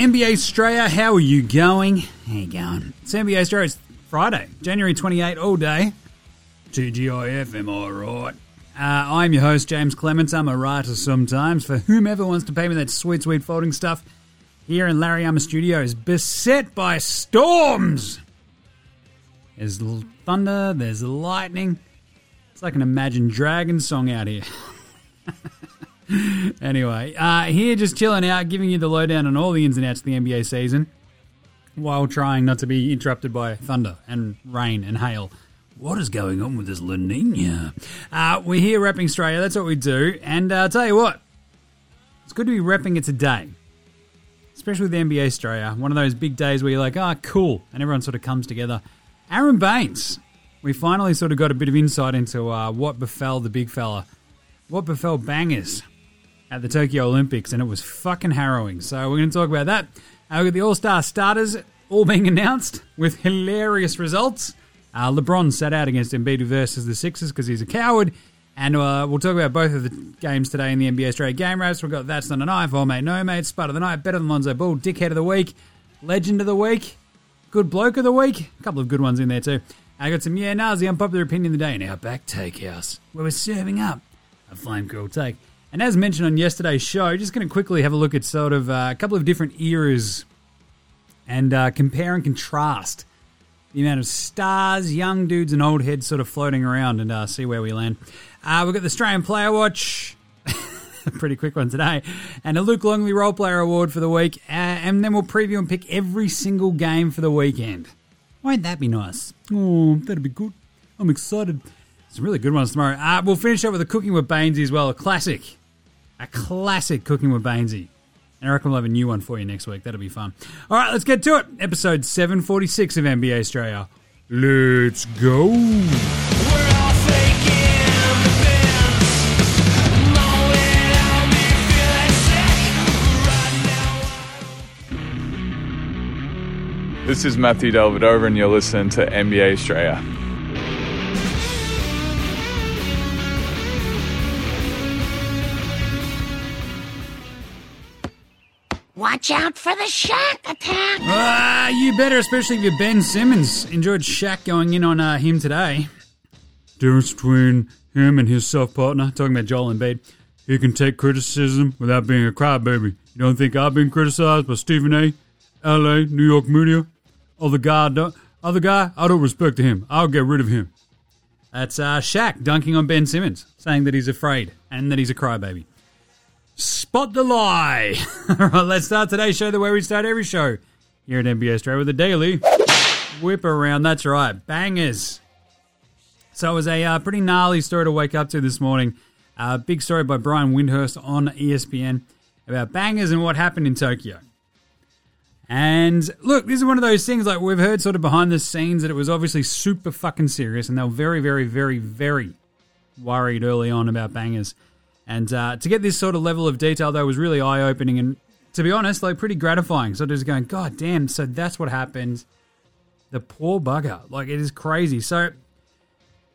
NBA Australia, how are you going? How you going? It's NBA Australia. It's Friday, January 28, all day. TGIF, am I right? Uh, I'm your host, James Clements. I'm a writer sometimes for whomever wants to pay me that sweet, sweet folding stuff. Here in Larry Armour Studios, beset by storms. There's thunder, there's lightning. It's like an Imagine Dragons song out here. anyway, uh, here just chilling out, giving you the lowdown on all the ins and outs of the NBA season while trying not to be interrupted by thunder and rain and hail. What is going on with this La Nina? Uh, we're here repping Australia. That's what we do. And uh, I'll tell you what, it's good to be repping it today, especially with the NBA Australia. One of those big days where you're like, ah, oh, cool. And everyone sort of comes together. Aron Baynes, we finally sort of got a bit of insight into uh, what befell the big fella, what befell bangers at the Tokyo Olympics, and it was fucking harrowing. So we're going to talk about that. Uh, we've got the All Star starters all being announced with hilarious results. Uh, LeBron sat out against Embiid versus the Sixers because he's a coward. And uh, we'll talk about both of the games today in the NBA Straya Game Wraps. We've got That's Not an Knife, Oh Mate, No Mate, Spud of the Night, Better Than Lonzo Ball, Dickhead of the Week, Legend of the Week, Good Bloke of the Week. A couple of good ones in there too. I got some Yeah Now's the unpopular opinion of the day in Outback Takehouse, where we're serving up a flame girl take. And as mentioned on yesterday's show, just going to quickly have a look at sort of uh, a couple of different eras and uh, compare and contrast the amount of stars, young dudes, and old heads sort of floating around and uh, see where we land. Uh, we've got the Australian Player Watch. a pretty quick one today. And a Luc Longley Role Player Award for the week. Uh, and then we'll preview and pick every single game for the weekend. Won't that be nice? Oh, that'd be good. I'm excited. Some really good ones tomorrow. Uh, we'll finish up with a Cooking with Baynesy as well. A classic. A classic Cooking with Baynesy. And I reckon we'll have a new one for you next week. That'll be fun. All right, let's get to it. Episode 746 of NBA Australia. Let's go. This is Matthew Dellavedova, and you're listening to NBA Australia. Watch out for the Shaq attack. Ah, you better, especially if you're Ben Simmons. Enjoyed Shaq going in on uh, him today. Difference between him and his self partner, talking about Joel Embiid. He can take criticism without being a crybaby. You don't think I've been criticized by Stephen A., L.A., New York media? Other guy, other guy, I don't respect him. I'll get rid of him. That's uh, Shaq dunking on Ben Simmons, saying that he's afraid and that he's a crybaby. Spot the lie. All right, let's start today's show the way we start every show here at NBA Australia with a daily whip around. That's right, bangers. So it was a uh, pretty gnarly story to wake up to this morning. A uh, big story by Brian Windhorst on ESPN about bangers and what happened in Tokyo. And look, this is one of those things like we've heard sort of behind the scenes that it was obviously super fucking serious, and they were very, very, very, very worried early on about bangers. And uh, to get this sort of level of detail, though, was really eye opening and, to be honest, like pretty gratifying. So just going, God damn, so that's what happened. The poor bugger. Like, it is crazy. So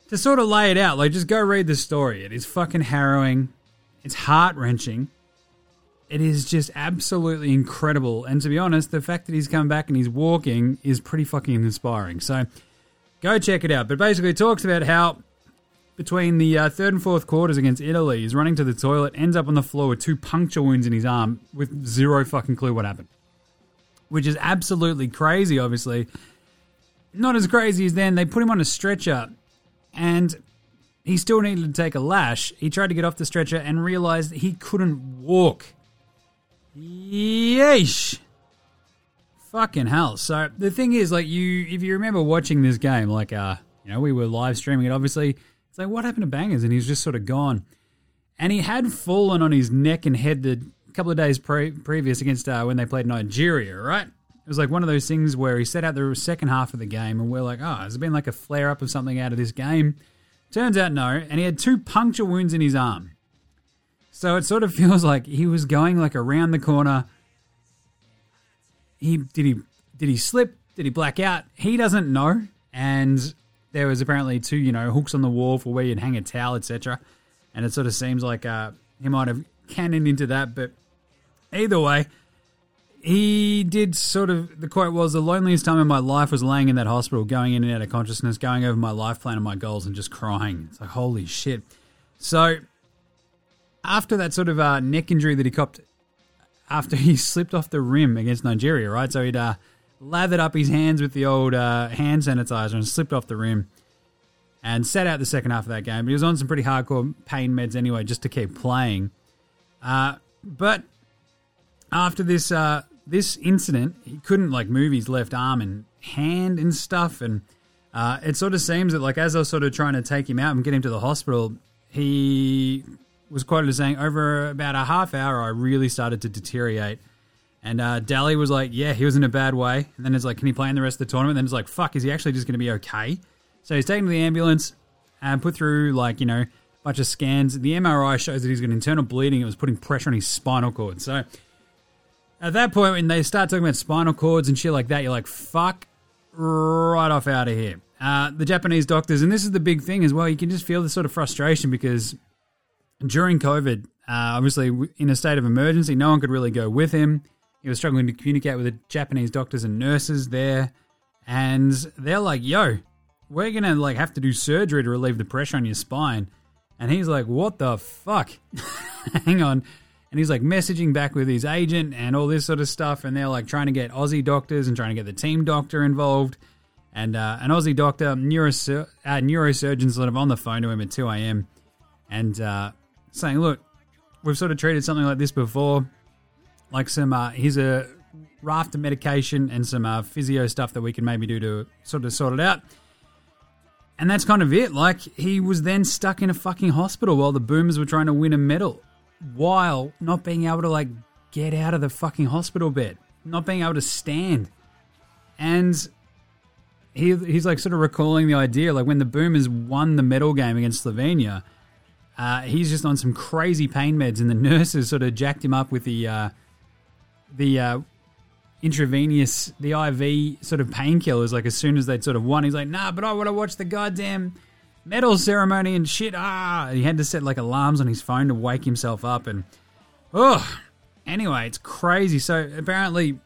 to sort of lay it out, like, just go read the story. It is fucking harrowing, it's heart wrenching. It is just absolutely incredible. And to be honest, the fact that he's come back and he's walking is pretty fucking inspiring. So go check it out. But basically, it talks about how between the uh, third and fourth quarters against Italy. He's running to the toilet, ends up on the floor with two puncture wounds in his arm with zero fucking clue what happened. Which is absolutely crazy, obviously. Not as crazy as then. They put him on a stretcher and he still needed to take a lash. He tried to get off the stretcher and realized he couldn't walk. Yeesh. Fucking hell. So the thing is, like you if you remember watching this game, like uh, you know, we were live streaming it obviously it's like, what happened to Bangers? And he's just sort of gone. And he had fallen on his neck and head the couple of days pre- previous against uh, when they played Nigeria, right? It was like one of those things where he set out the second half of the game, and we're like, oh, has it been like a flare up of something out of this game? Turns out no, and he had two puncture wounds in his arm. So it sort of feels like he was going like around the corner. He did he did he slip? Did he black out? He doesn't know, and there was apparently two, you know, hooks on the wall for where you'd hang a towel, etc. And it sort of seems like uh, he might have cannoned into that, but either way, he did sort of the quote was the loneliest time in my life was laying in that hospital, going in and out of consciousness, going over my life plan and my goals, and just crying. It's like holy shit. So after that sort of uh, neck injury that he copped after he slipped off the rim against Nigeria, right? So he'd uh, lathered up his hands with the old uh, hand sanitizer and slipped off the rim and sat out the second half of that game. But he was on some pretty hardcore pain meds anyway, just to keep playing. Uh, but after this uh, this incident, he couldn't like move his left arm and hand and stuff, and uh, it sort of seems that like as I was sort of trying to take him out and get him to the hospital, he was quoted as saying, "Over about a half hour, I really started to deteriorate." And uh, was like, "Yeah, he was in a bad way." And then it's like, "Can he play in the rest of the tournament?" And then it's like, "Fuck, is he actually just going to be okay?" So he's taken to the ambulance and put through like you know a bunch of scans. The MRI shows that he's got internal bleeding. It was putting pressure on his spinal cord. So at that point, when they start talking about spinal cords and shit like that, you're like, "Fuck, right off out of here." Uh, the Japanese doctors, and this is the big thing as well. You can just feel the sort of frustration because during COVID, uh, obviously in a state of emergency, no one could really go with him. He was struggling to communicate with the Japanese doctors and nurses there, and they're like, "Yo, we're gonna like have to do surgery to relieve the pressure on your spine." And he's like, "What the fuck? Hang on." And he's like messaging back with his agent and all this sort of stuff, and they're like trying to get Aussie doctors and trying to get the team doctor involved. And uh, an Aussie doctor, neurosur- uh, neurosurgeon, sort of on the phone to him at 2 a.m. and uh, saying, "Look, we've sort of treated something like this before. Like some, uh, here's a raft of medication and some uh, physio stuff that we can maybe do to sort of sort it out." And that's kind of it. Like he was then stuck in a fucking hospital while the Boomers were trying to win a medal, while not being able to like get out of the fucking hospital bed, not being able to stand, and he he's like sort of recalling the idea like when the Boomers won the medal game against Slovenia uh, he's just on some crazy pain meds, and the nurses sort of jacked him up with the uh, the uh, intravenous, the IV sort of painkillers. Like as soon as they'd sort of won, he's like, "Nah, but I want to watch the goddamn medal ceremony and shit." Ah, he had to set like alarms on his phone to wake himself up, and oh, anyway, it's crazy. So apparently.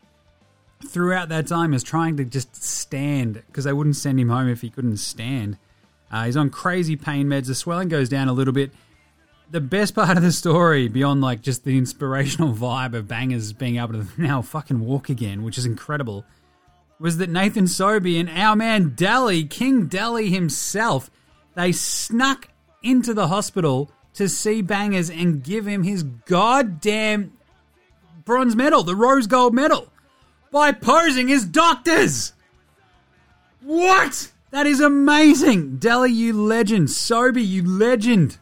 Throughout that time, was trying to just stand because they wouldn't send him home if he couldn't stand. Uh, he's on crazy pain meds. The swelling goes down a little bit. The best part of the story, beyond like just the inspirational vibe of bangers being able to now fucking walk again, which is incredible, was that Nathan Sobey and our man Daly, King Daly himself, they snuck into the hospital to see Bangers and give him his goddamn bronze medal, the rose gold medal, by posing as doctors. What? That is amazing. Delly, you legend. Sobey, you legend.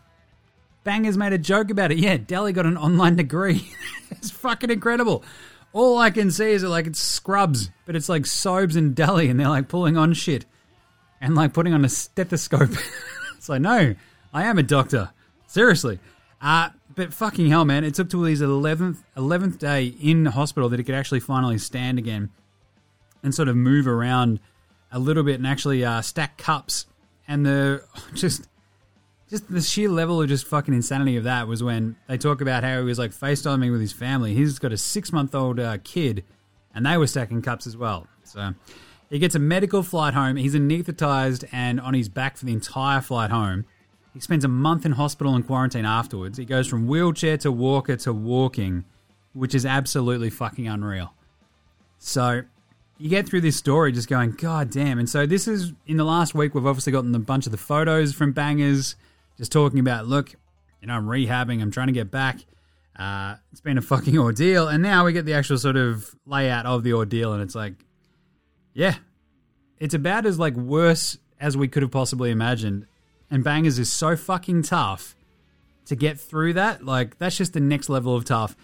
Bangers made a joke about it. Yeah, Delly got an online degree. it's fucking incredible. All I can see is like it's scrubs, but it's like Sobes and Delly, and they're like pulling on shit and like putting on a stethoscope. it's like, no, I am a doctor. Seriously. Uh, but fucking hell, man, it took till his 11th, 11th day in hospital that he could actually finally stand again and sort of move around a little bit and actually uh, stack cups. And the just just the sheer level of just fucking insanity of that was when they talk about how he was like FaceTiming with his family. He's got a six month old uh, kid, and they were stacking cups as well. So he gets a medical flight home. He's anaesthetized and on his back for the entire flight home. He spends a month in hospital and quarantine afterwards. He goes from wheelchair to walker to walking, which is absolutely fucking unreal. So you get through this story just going, God damn. And so this is in the last week, we've obviously gotten a bunch of the photos from Bangers, just talking about, look, you know, I'm rehabbing, I'm trying to get back. Uh, it's been a fucking ordeal. And now we get the actual sort of layout of the ordeal, and it's like, yeah, it's about as like worse as we could have possibly imagined. And Bangers is so fucking tough to get through that. Like, that's just the next level of tough.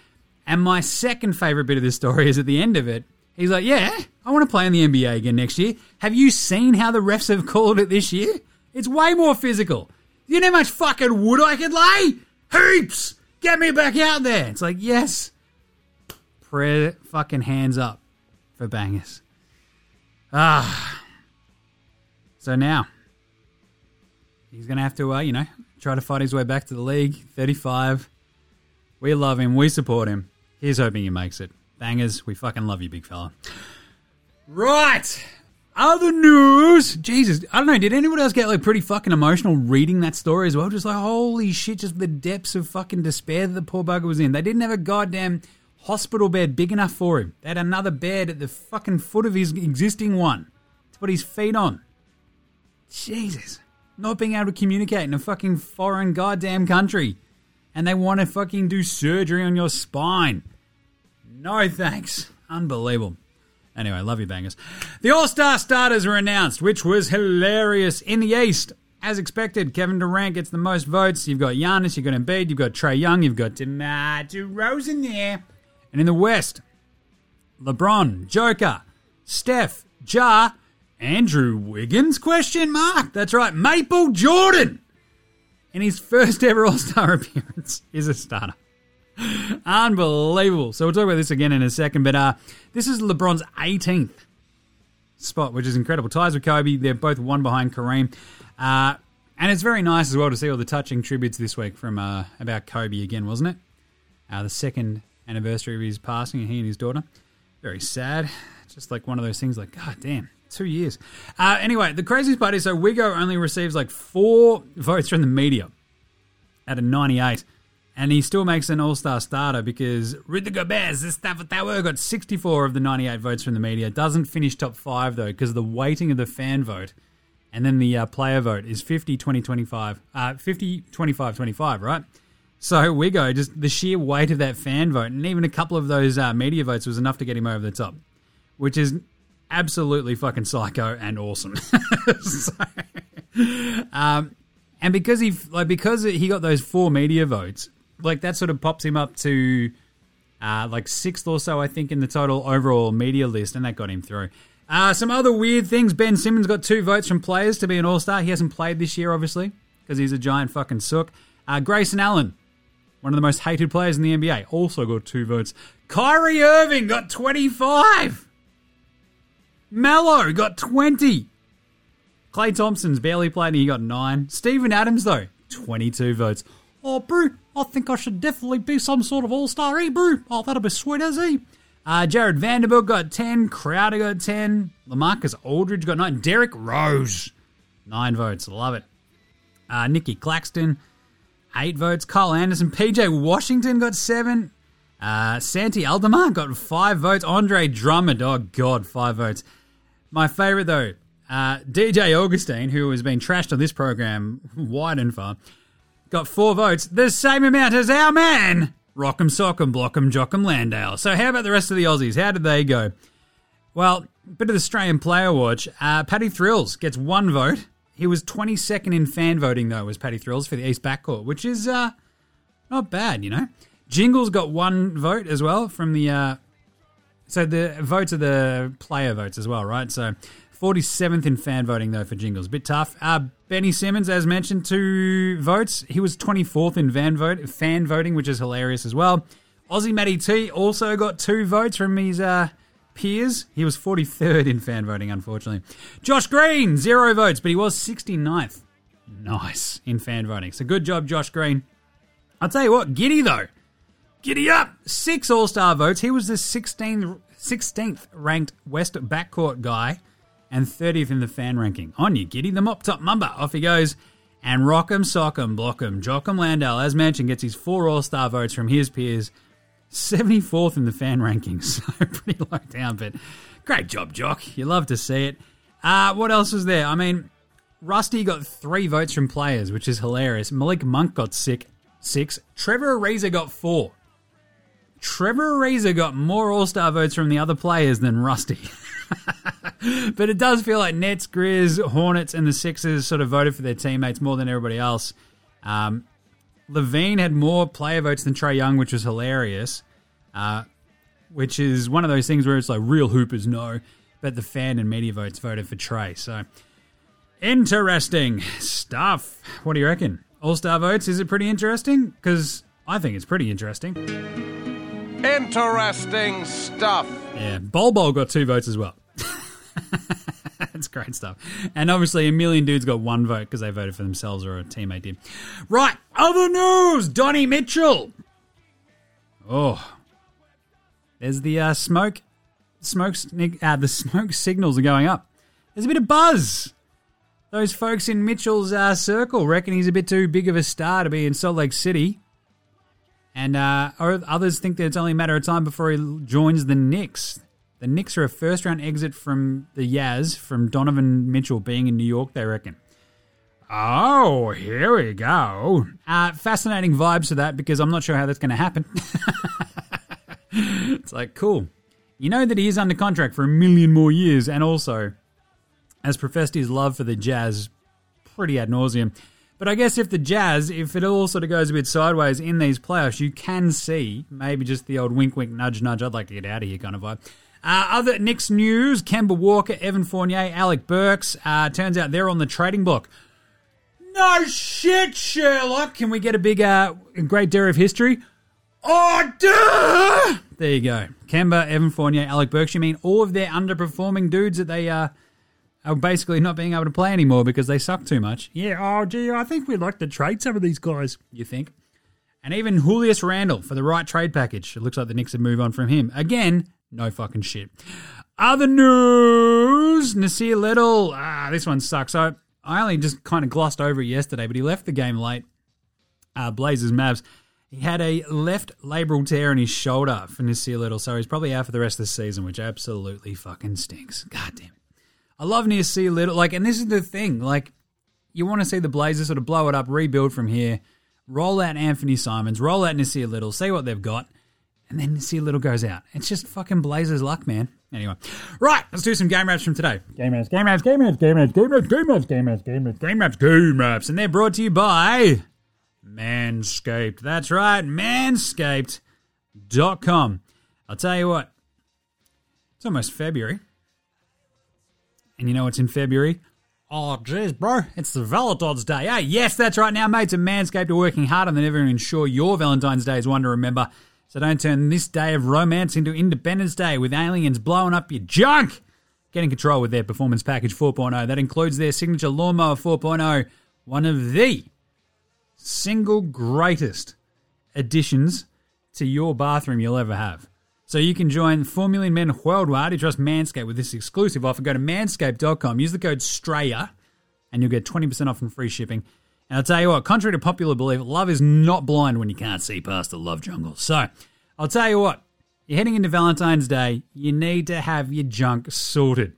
And my second favorite bit of this story is at the end of it, He's like, yeah, I want to play in the NBA again next year. Have you seen how the refs have called it this year? It's way more physical. You know how much fucking wood I could lay? Heaps! Get me back out there. It's like, yes. Prayer fucking hands up for bangers. Ah. So now, he's going to have to, uh, you know, try to fight his way back to the league. 35. We love him. We support him. Here's hoping he makes it. Bangers, we fucking love you, big fella. Right. Other news. Jesus, I don't know. Did anyone else get like pretty fucking emotional reading that story as well? Just like, holy shit, just the depths of fucking despair that the poor bugger was in. They didn't have a goddamn hospital bed big enough for him. They had another bed at the fucking foot of his existing one to put his feet on. Jesus. Not being able to communicate in a fucking foreign goddamn country. And they want to fucking do surgery on your spine. No thanks. Unbelievable. Anyway, love you bangers. The All Star starters were announced, which was hilarious. In the East, as expected, Kevin Durant gets the most votes. You've got Giannis, you've got Embiid, you've got Trae Young, you've got DeMar DeRozan there. And in the West, LeBron, Joker, Steph, Ja, Andrew Wiggins? Question mark. That's right, Maple Jordan. In his first ever All Star appearance, is a starter. Unbelievable. So we'll talk about this again in a second, but uh, this is LeBron's 18th spot, which is incredible. Ties with Kobe. They're both one behind Kareem. Uh, and it's very nice as well to see all the touching tributes this week from uh, about Kobe again, wasn't it? Uh, the second anniversary of his passing, and he and his daughter. Very sad. Just like one of those things, like, God damn, two years. Uh, anyway, the craziest part is so Wiggo only receives like four votes from the media out of 98. And he still makes an all star starter because Rudy Gobert, this stuff Tower got 64 of the 98 votes from the media. Doesn't finish top five though because the weighting of the fan vote. And then the uh, player vote is 50 20 25, uh, 50 25 25, right? So we go, just the sheer weight of that fan vote, and even a couple of those uh, media votes was enough to get him over the top, which is absolutely fucking psycho and awesome. so, um, and because he like because he got those four media votes, like that sort of pops him up to uh, like sixth or so, I think, in the total overall media list, and that got him through. Uh, some other weird things. Ben Simmons got two votes from players to be an All Star. He hasn't played this year, obviously, because he's a giant fucking sook. Uh, Grayson Allen, one of the most hated players in the NBA, also got two votes. Kyrie Irving got 25. Melo got 20. Klay Thompson's barely played and he got 9. Steven Adams, though, 22 votes. Oh, bro, I think I should definitely be some sort of all star, bro? Oh, that'll be sweet as he. Uh, Jarred Vanderbilt got 10. Crowder got 10. Lamarcus Aldridge got 9. Derrick Rose, 9 votes. Love it. Uh, Nicky Claxton, 8 votes. Kyle Anderson. PJ Washington got 7. Uh, Santi Aldama got 5 votes. Andre Drummond, oh, God, 5 votes. My favourite, though, uh, DJ Augustin, who has been trashed on this program wide and far, got four votes, the same amount as our man, Rock'em Sock'em Block'em Jock'em Landale. So how about the rest of the Aussies? How did they go? Well, bit of the Australian player watch. Uh, Paddy Thrills gets one vote. He was 22nd in fan voting, though, was Paddy Thrills for the East backcourt, which is uh, not bad, you know. Jingles got one vote as well from the. Uh, so the votes are the player votes as well, right? So 47th in fan voting, though, for Jingles. Bit tough. Uh, Benny Simmons, as mentioned, two votes. He was 24th in van vote, fan voting, which is hilarious as well. Aussie Matty T also got two votes from his uh, peers. He was 43rd in fan voting, unfortunately. Josh Green, zero votes, but he was 69th. Nice in fan voting. So good job, Josh Green. I'll tell you what, Giddey though. Giddy up! Six All Star votes. He was the 16th, 16th ranked West backcourt guy and 30th in the fan ranking. On you, Giddey, the mop top mumba. Off he goes. And Rock'em, Sock'em, Block'em, Jock'em Landale, as mentioned, gets his four All Star votes from his peers. 74th in the fan rankings, so pretty low down, but great job, Jock. You love to see it. Uh, what else was there? I mean, Rusty got three votes from players, which is hilarious. Malik Monk got sick, six. Trevor Ariza got four. Trevor Ariza got more All Star votes from the other players than Rusty. but it does feel like Nets, Grizz, Hornets, and the Sixers sort of voted for their teammates more than everybody else. Um, LaVine had more player votes than Trae Young, which was hilarious. Uh, which is one of those things where it's like real hoopers know, but the fan and media votes voted for Trae. So interesting stuff. What do you reckon? All star votes, is it pretty interesting? Because I think it's pretty interesting. Interesting stuff. Yeah, Bol Bol got two votes as well. That's great stuff. And obviously, a million dudes got one vote because they voted for themselves or a teammate did. Right, other news Donnie Mitchell. Oh. There's the uh, smoke, smoke, uh, the smoke signals are going up. There's a bit of buzz. Those folks in Mitchell's uh, circle reckon he's a bit too big of a star to be in Salt Lake City. And uh, others think that it's only a matter of time before he joins the Knicks. The Knicks are a first round exit from the Yaz from Donovan Mitchell being in New York, they reckon. Oh, here we go. Uh, fascinating vibes to that because I'm not sure how that's going to happen. it's like, cool. You know that he is under contract for a million more years and also has professed his love for the Jazz pretty ad nauseum. But I guess if the Jazz, if it all sort of goes a bit sideways in these playoffs, you can see maybe just the old wink, wink, nudge, nudge. I'd like to get out of here kind of vibe. Uh, other Knicks news: Kemba Walker, Evan Fournier, Alec Burks. Uh, turns out they're on the trading block. No shit, Sherlock. Can we get a big, uh, great dare of history? Oh, duh! There you go. Kemba, Evan Fournier, Alec Burks. You mean all of their underperforming dudes that they uh, are basically not being able to play anymore because they suck too much? Yeah, oh, gee, I think we'd like to trade some of these guys. You think? And even Julius Randle for the right trade package. It looks like the Knicks have moved on from him. Again, no fucking shit. Other news Nassir Little. Ah, this one sucks. So I only just kind of glossed over it yesterday, but he left the game late. Uh, Blazers Mavs. He had a left labral tear in his shoulder for Nassir Little, so he's probably out for the rest of the season, which absolutely fucking stinks. God damn it. I love Nassir Little. Like, and this is the thing. Like, you want to see the Blazers sort of blow it up, rebuild from here, roll out Anthony Simons, roll out Nassir Little, see what they've got, and then Nassir Little goes out. It's just fucking Blazers luck, man. Anyway, right, let's do some game wraps from today. Game wraps, game wraps, game wraps, game wraps, game wraps, game wraps, game wraps, game wraps, game wraps, game wraps, and they're brought to you by Manscaped. That's right, Manscaped.com. I'll tell you what, it's almost February. And you know what's in February? Oh, jeez, bro, it's the Valentine's Day. Hey, yes, that's right. Now, mates at Manscaped are working harder than ever to ensure your Valentine's Day is one to remember. So don't turn this day of romance into Independence Day with aliens blowing up your junk. Get in control with their Performance Package 4.0. That includes their signature Lawnmower 4.0, one of the single greatest additions to your bathroom you'll ever have. So you can join 4 million men worldwide who trust Manscaped with this exclusive offer. Go to manscaped.com, use the code STRAYER, and you'll get 20% off and free shipping. And I'll tell you what, contrary to popular belief, love is not blind when you can't see past the love jungle. So I'll tell you what, you're heading into Valentine's Day, you need to have your junk sorted.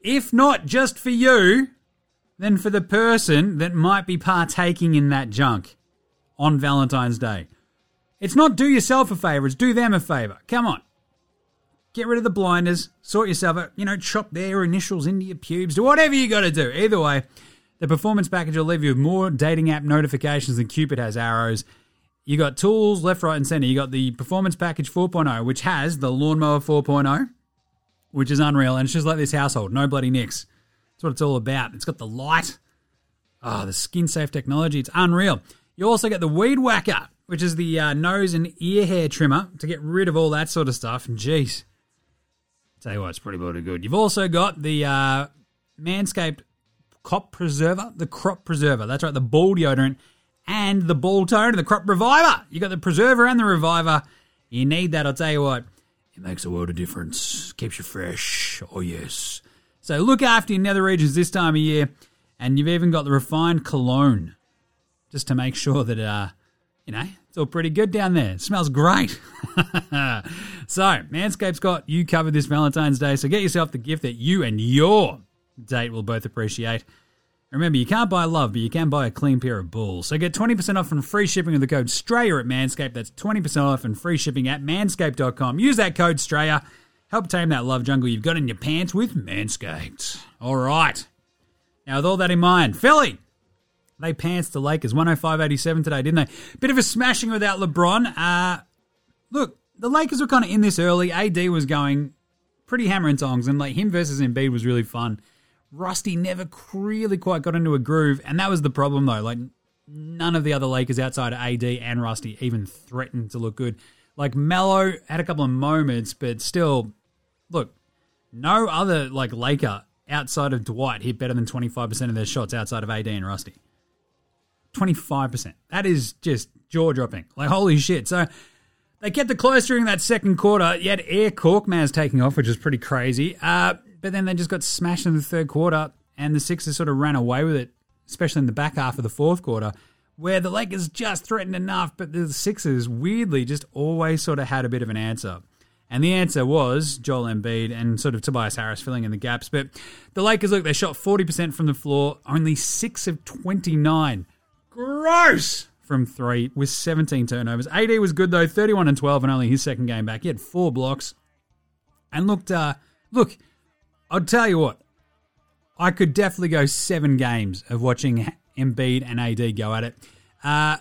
If not just for you, then for the person that might be partaking in that junk on Valentine's Day. It's not do yourself a favor, it's do them a favor. Come on. Get rid of the blinders, sort yourself out, you know, chop their initials into your pubes, do whatever you got to do. Either way, the performance package will leave you with more dating app notifications than Cupid has arrows. You got tools left, right, and center. You got the performance package 4.0, which has the lawnmower 4.0, which is unreal, and it's just like this household, no bloody nicks. That's what it's all about. It's got the light, oh, the skin safe technology. It's unreal. You also get the weed whacker, which is the uh, nose and ear hair trimmer to get rid of all that sort of stuff. And jeez, tell you what, it's pretty bloody good. You've also got the uh, Manscaped Crop Preserver, the Crop Preserver. That's right, the ball deodorant and the ball toner, the Crop Reviver. You got the Preserver and the Reviver. You need that. I'll tell you what, it makes a world of difference. Keeps you fresh. Oh yes. So look after your nether regions this time of year, and you've even got the refined cologne, just to make sure that uh, you know it's all pretty good down there. It smells great. so Manscaped's got you covered this Valentine's Day. So get yourself the gift that you and your date we'll both appreciate. Remember, you can't buy love, but you can buy a clean pair of balls. So get 20% off and free shipping with the code STRAYER at Manscaped. That's 20% off and free shipping at manscaped.com. Use that code STRAYER. Help tame that love jungle you've got in your pants with Manscaped. All right. Now, with all that in mind, Philly, they pants the Lakers 105-87 today, didn't they? Bit of a smashing without LeBron. Uh, look, the Lakers were kind of in this early. AD was going pretty hammer and tongs, and like him versus Embiid was really fun. Rusty never really quite got into a groove, and that was the problem though. Like none of the other Lakers outside of AD and Rusty even threatened to look good. Like Melo had a couple of moments, but still, look, no other like Laker outside of Dwight hit better than twenty five percent of their shots outside of AD and Rusty. Twenty five percent. That is just jaw dropping. Like holy shit. So They kept it close during that second quarter. You had Air Korkmaz taking off, which is pretty crazy. Uh, but then they just got smashed in the third quarter, and the Sixers sort of ran away with it, especially in the back half of the fourth quarter, where the Lakers just threatened enough, but the Sixers weirdly just always sort of had a bit of an answer. And the answer was Joel Embiid and sort of Tobias Harris filling in the gaps. But the Lakers, look, they shot 40% from the floor, only 6 of 29. Gross! From three with 17 turnovers. AD was good though, 31 and 12 and only his second game back. He had four blocks and looked, uh, look, I'll tell you what, I could definitely go seven games of watching Embiid and AD go at it. Uh,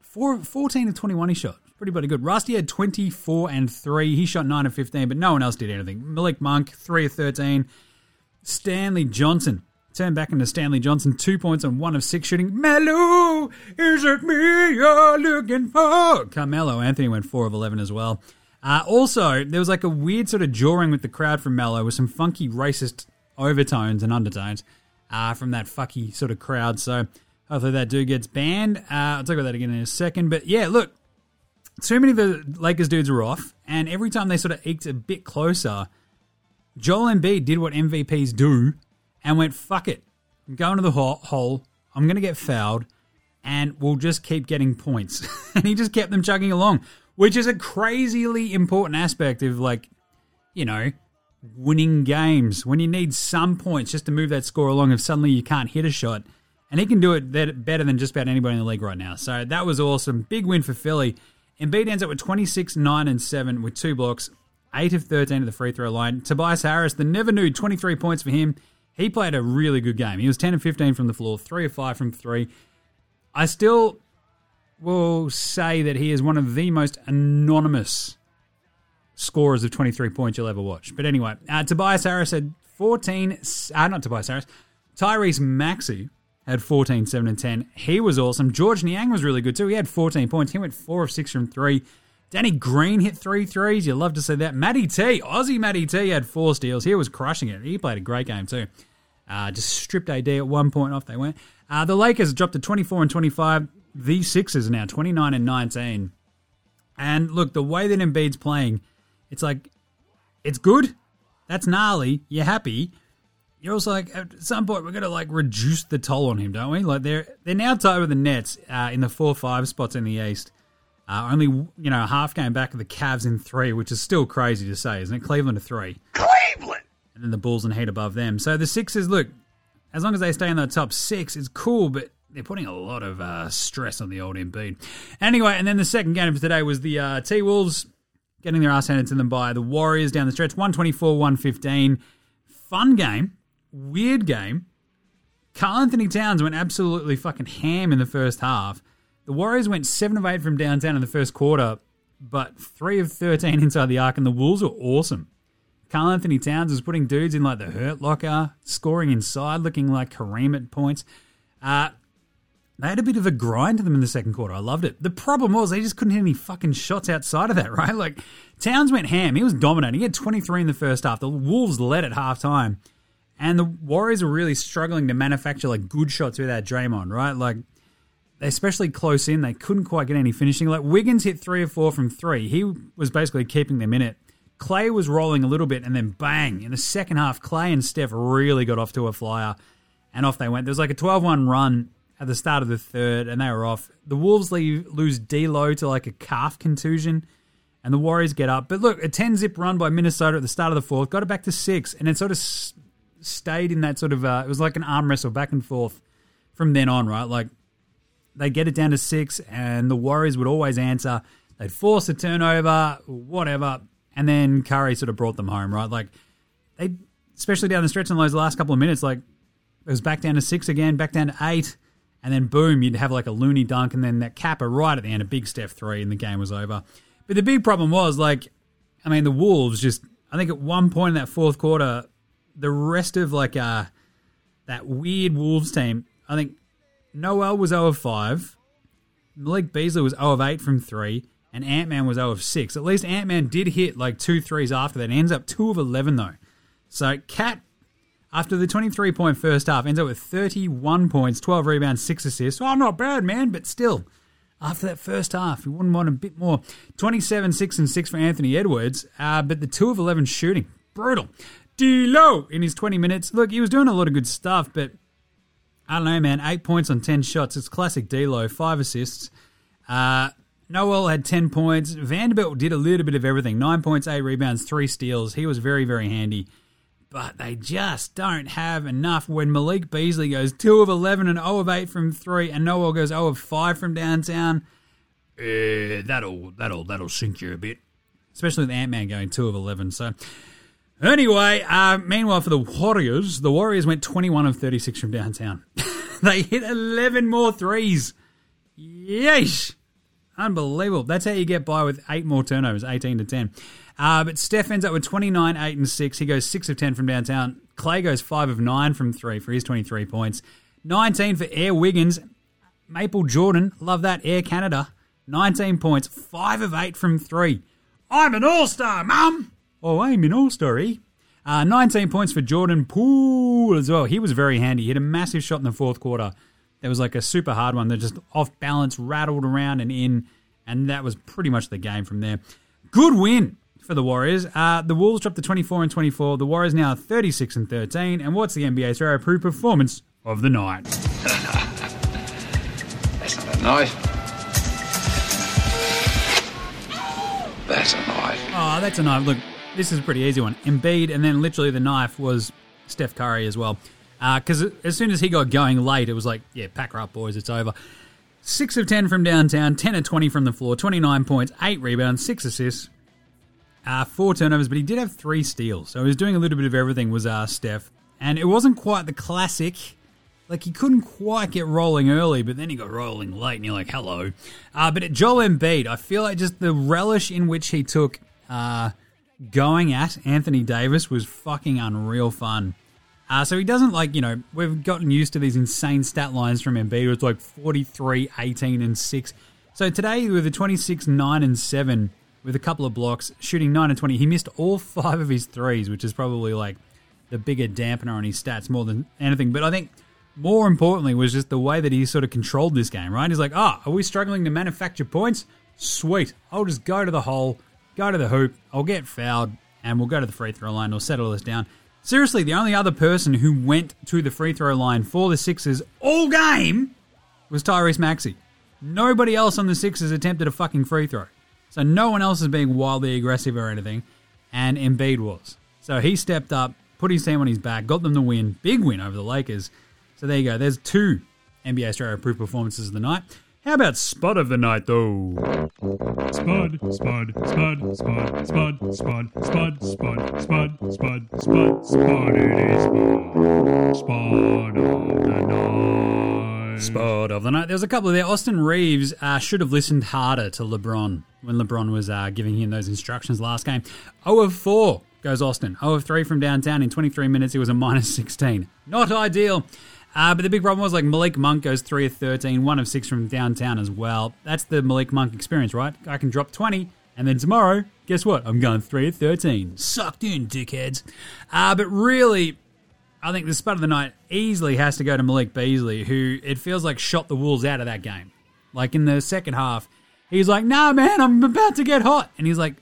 four, 14 of 21 he shot pretty bloody good. Rusty had 24 and 3. He shot 9 of 15, but no one else did anything. Malik Monk, 3 of 13. Stanley Johnson turned back into Stanley Johnson, 2 points and 1 of 6 shooting. Melo, is it me you're looking for? Carmelo Anthony went 4 of 11 as well. Uh, also, there was like a weird sort of jawing with the crowd from Melo with some funky racist overtones and undertones uh, from that fucky sort of crowd. So hopefully that dude gets banned. Uh, I'll talk about that again in a second. But yeah, look, too many of the Lakers dudes were off, and every time they sort of eked a bit closer, Joel Embiid did what MVPs do and went, fuck it. I'm going to the hole. I'm going to get fouled, and we'll just keep getting points. and he just kept them chugging along, which is a crazily important aspect of, like, you know, winning games. When you need some points just to move that score along, if suddenly you can't hit a shot. And he can do it better than just about anybody in the league right now. So that was awesome. Big win for Philly. Embiid ends up with 26, 9, and 7 with two blocks, 8 of 13 at the free throw line. Tobias Harris, the never knew, 23 points for him. He played a really good game. He was 10 of 15 from the floor, 3 of 5 from 3. I still will say that he is one of the most anonymous scorers of 23 points you'll ever watch. But anyway, uh, Tobias Harris had 14, uh, not Tobias Harris, Tyrese Maxey had 14, 7, and 10. He was awesome. Georges Niang was really good too. He had 14 points. He went 4 of 6 from 3. Danny Green hit three threes. You love to see that. Matty T, Aussie Matty T had four steals. He was crushing it. He played a great game too. Uh, just stripped AD at one point off they went. Uh, the Lakers dropped to 24 and 25. The Sixers now 29 and 19. And look, the way that Embiid's playing, it's like, it's good. That's gnarly. You're happy you're also like at some point we're gonna like reduce the toll on him, don't we? Like they're they're now tied with the Nets uh, in the four five spots in the East. Uh, only you know a half game back of the Cavs in three, which is still crazy to say, isn't it? Cleveland to three, Cleveland, and then the Bulls and Heat above them. So the Sixers, look, as long as they stay in the top six, it's cool, but they're putting a lot of uh, stress on the old Embiid. Anyway, and then the second game of today was the uh, T Wolves getting their ass handed to them by the Warriors down the stretch, 124 115. Fun game weird game. Karl-Anthony Towns went absolutely fucking ham in the first half. The Warriors went 7 of 8 from downtown in the first quarter, but 3 of 13 inside the arc, and the Wolves were awesome. Karl-Anthony Towns was putting dudes in like the hurt locker, scoring inside, looking like Kareem at points. Uh, they had a bit of a grind to them in the second quarter. I loved it. The problem was they just couldn't hit any fucking shots outside of that, right? Like, Towns went ham. He was dominating. He had 23 in the first half. The Wolves led at halftime. And the Warriors are really struggling to manufacture like good shots without Draymond, right? Like, especially close in, they couldn't quite get any finishing. Like Wiggins hit three or four from three. He was basically keeping them in it. Klay was rolling a little bit, and then bang in the second half, Klay and Steph really got off to a flyer, and off they went. There was like a 12-1 run at the start of the third, and they were off. The Wolves leave, lose D'Lo to like a calf contusion, and the Warriors get up. But look, a 10-zip run by Minnesota at the start of the fourth got it back to six, and it sort of stayed in that sort of uh, it was like an arm wrestle back and forth from then on, right? Like they get it down to six, and the Warriors would always answer. They'd force a turnover, whatever, and then Curry sort of brought them home, right? Like they, especially down the stretch in those last couple of minutes, like it was back down to six again, back down to eight, and then boom, you'd have like a Looney dunk, and then that capper right at the end, a big Steph three, and the game was over. But the big problem was like, I mean, the Wolves just. I think at one point in that fourth quarter, the rest of like uh that weird Wolves team, I think Nowell was 0 of 5, Malik Beasley was 0 of 8 from 3, and Ant Man was 0 of 6. At least Ant Man did hit like two threes after that. ends up 2 of 11 though. So KAT, after the 23 point first half, ends up with 31 points, 12 rebounds, 6 assists. Oh, not bad, man, but still. after that first half. You wouldn't want a bit more. 27, 6 and 6 for Anthony Edwards, uh, but the 2 of 11 shooting. Brutal. D'Lo in his 20 minutes. Look, he was doing a lot of good stuff, but I don't know, man. Eight points on 10 shots. It's classic D'Lo. Five assists. Uh, Nowell had 10 points. Vanderbilt did a little bit of everything. Nine points, eight rebounds, three steals. He was very, very handy. But they just don't have enough when Malik Beasley goes 2 of 11 and 0 of 8 from 3 and Nowell goes 0 of 5 from downtown. Uh, that'll, that'll, that'll sink you a bit. Especially with Ant-Man going 2 of 11. So Anyway, uh, meanwhile, for the Warriors, the Warriors went 21 of 36 from downtown. they hit 11 more threes. Yeesh. Unbelievable. That's how you get by with eight more turnovers, 18 to 10. Uh, but Steph ends up with 29, 8, and 6. He goes 6 of 10 from downtown. Klay goes 5 of 9 from 3 for his 23 points. 19 for Air Wiggins. Maple Jordan, love that. Air Canada, 19 points, 5 of 8 from 3. I'm an all star, mum! Oh, I'm an all star, eh? Uh, 19 points for Jordan Poole as well. He was very handy. He had a massive shot in the fourth quarter. There was like a super hard one that just off balance, rattled around and in, and that was pretty much the game from there. Good win for the Warriors. Uh, the Wolves dropped to 24 and 24. The Warriors now 36 and 13. And what's the NBA's throw approved performance of the night? That's not a knife. That's a knife. Oh, that's a knife. Look, this is a pretty easy one. Embiid, and then literally the knife was Steph Curry as well. Because uh, as soon as he got going late, it was like, yeah, pack her up, boys, it's over. 6 of 10 from downtown, 10 of 20 from the floor, 29 points, 8 rebounds, 6 assists, uh, 4 turnovers, but he did have 3 steals. So he was doing a little bit of everything, was uh, Steph. And it wasn't quite the classic. Like, he couldn't quite get rolling early, but then he got rolling late, and you're like, hello. Uh, but at Joel Embiid, I feel like just the relish in which he took uh, going at Anthony Davis was fucking unreal fun. Uh, so he doesn't like, you know, we've gotten used to these insane stat lines from Embiid. It's like 43, 18, and 6. So today, with a 26, 9, and 7, with a couple of blocks, shooting 9 and 20, he missed all five of his threes, which is probably like the bigger dampener on his stats more than anything. But I think more importantly was just the way that he sort of controlled this game, right? He's like, ah, oh, are we struggling to manufacture points? Sweet. I'll just go to the hole, go to the hoop, I'll get fouled, and we'll go to the free throw line. We'll settle this down. Seriously, the only other person who went to the free throw line for the Sixers all game was Tyrese Maxey. Nobody else on the Sixers attempted a fucking free throw. So no one else is being wildly aggressive or anything, and Embiid was. So he stepped up, put his team on his back, got them the win, big win over the Lakers. So there you go. There's two NBA Australia approved performances of the night. How about spot of the night, though? Spud, spud, spud, spud, spud, spud, spud, spud, spud, spud, spud, spud. Is spud. Spud of the night. Spot of the night. There was a couple there. Austin Reaves uh, should have listened harder to LeBron when LeBron was uh, giving him those instructions last game. 0 of 4 goes Austin. 0 of 3 from downtown. In 23 minutes, he was a minus 16. Not ideal. Uh, but the big problem was like Malik Monk goes 3 of 13, 1 of 6 from downtown as well. That's the Malik Monk experience, right? I can drop 20, and then tomorrow, guess what? I'm going 3 of 13. Sucked in, dickheads. Uh, but really, I think the spot of the night easily has to go to Malik Beasley, who it feels like shot the Wolves out of that game. Like in the second half, he's like, nah, man, I'm about to get hot. And he's like,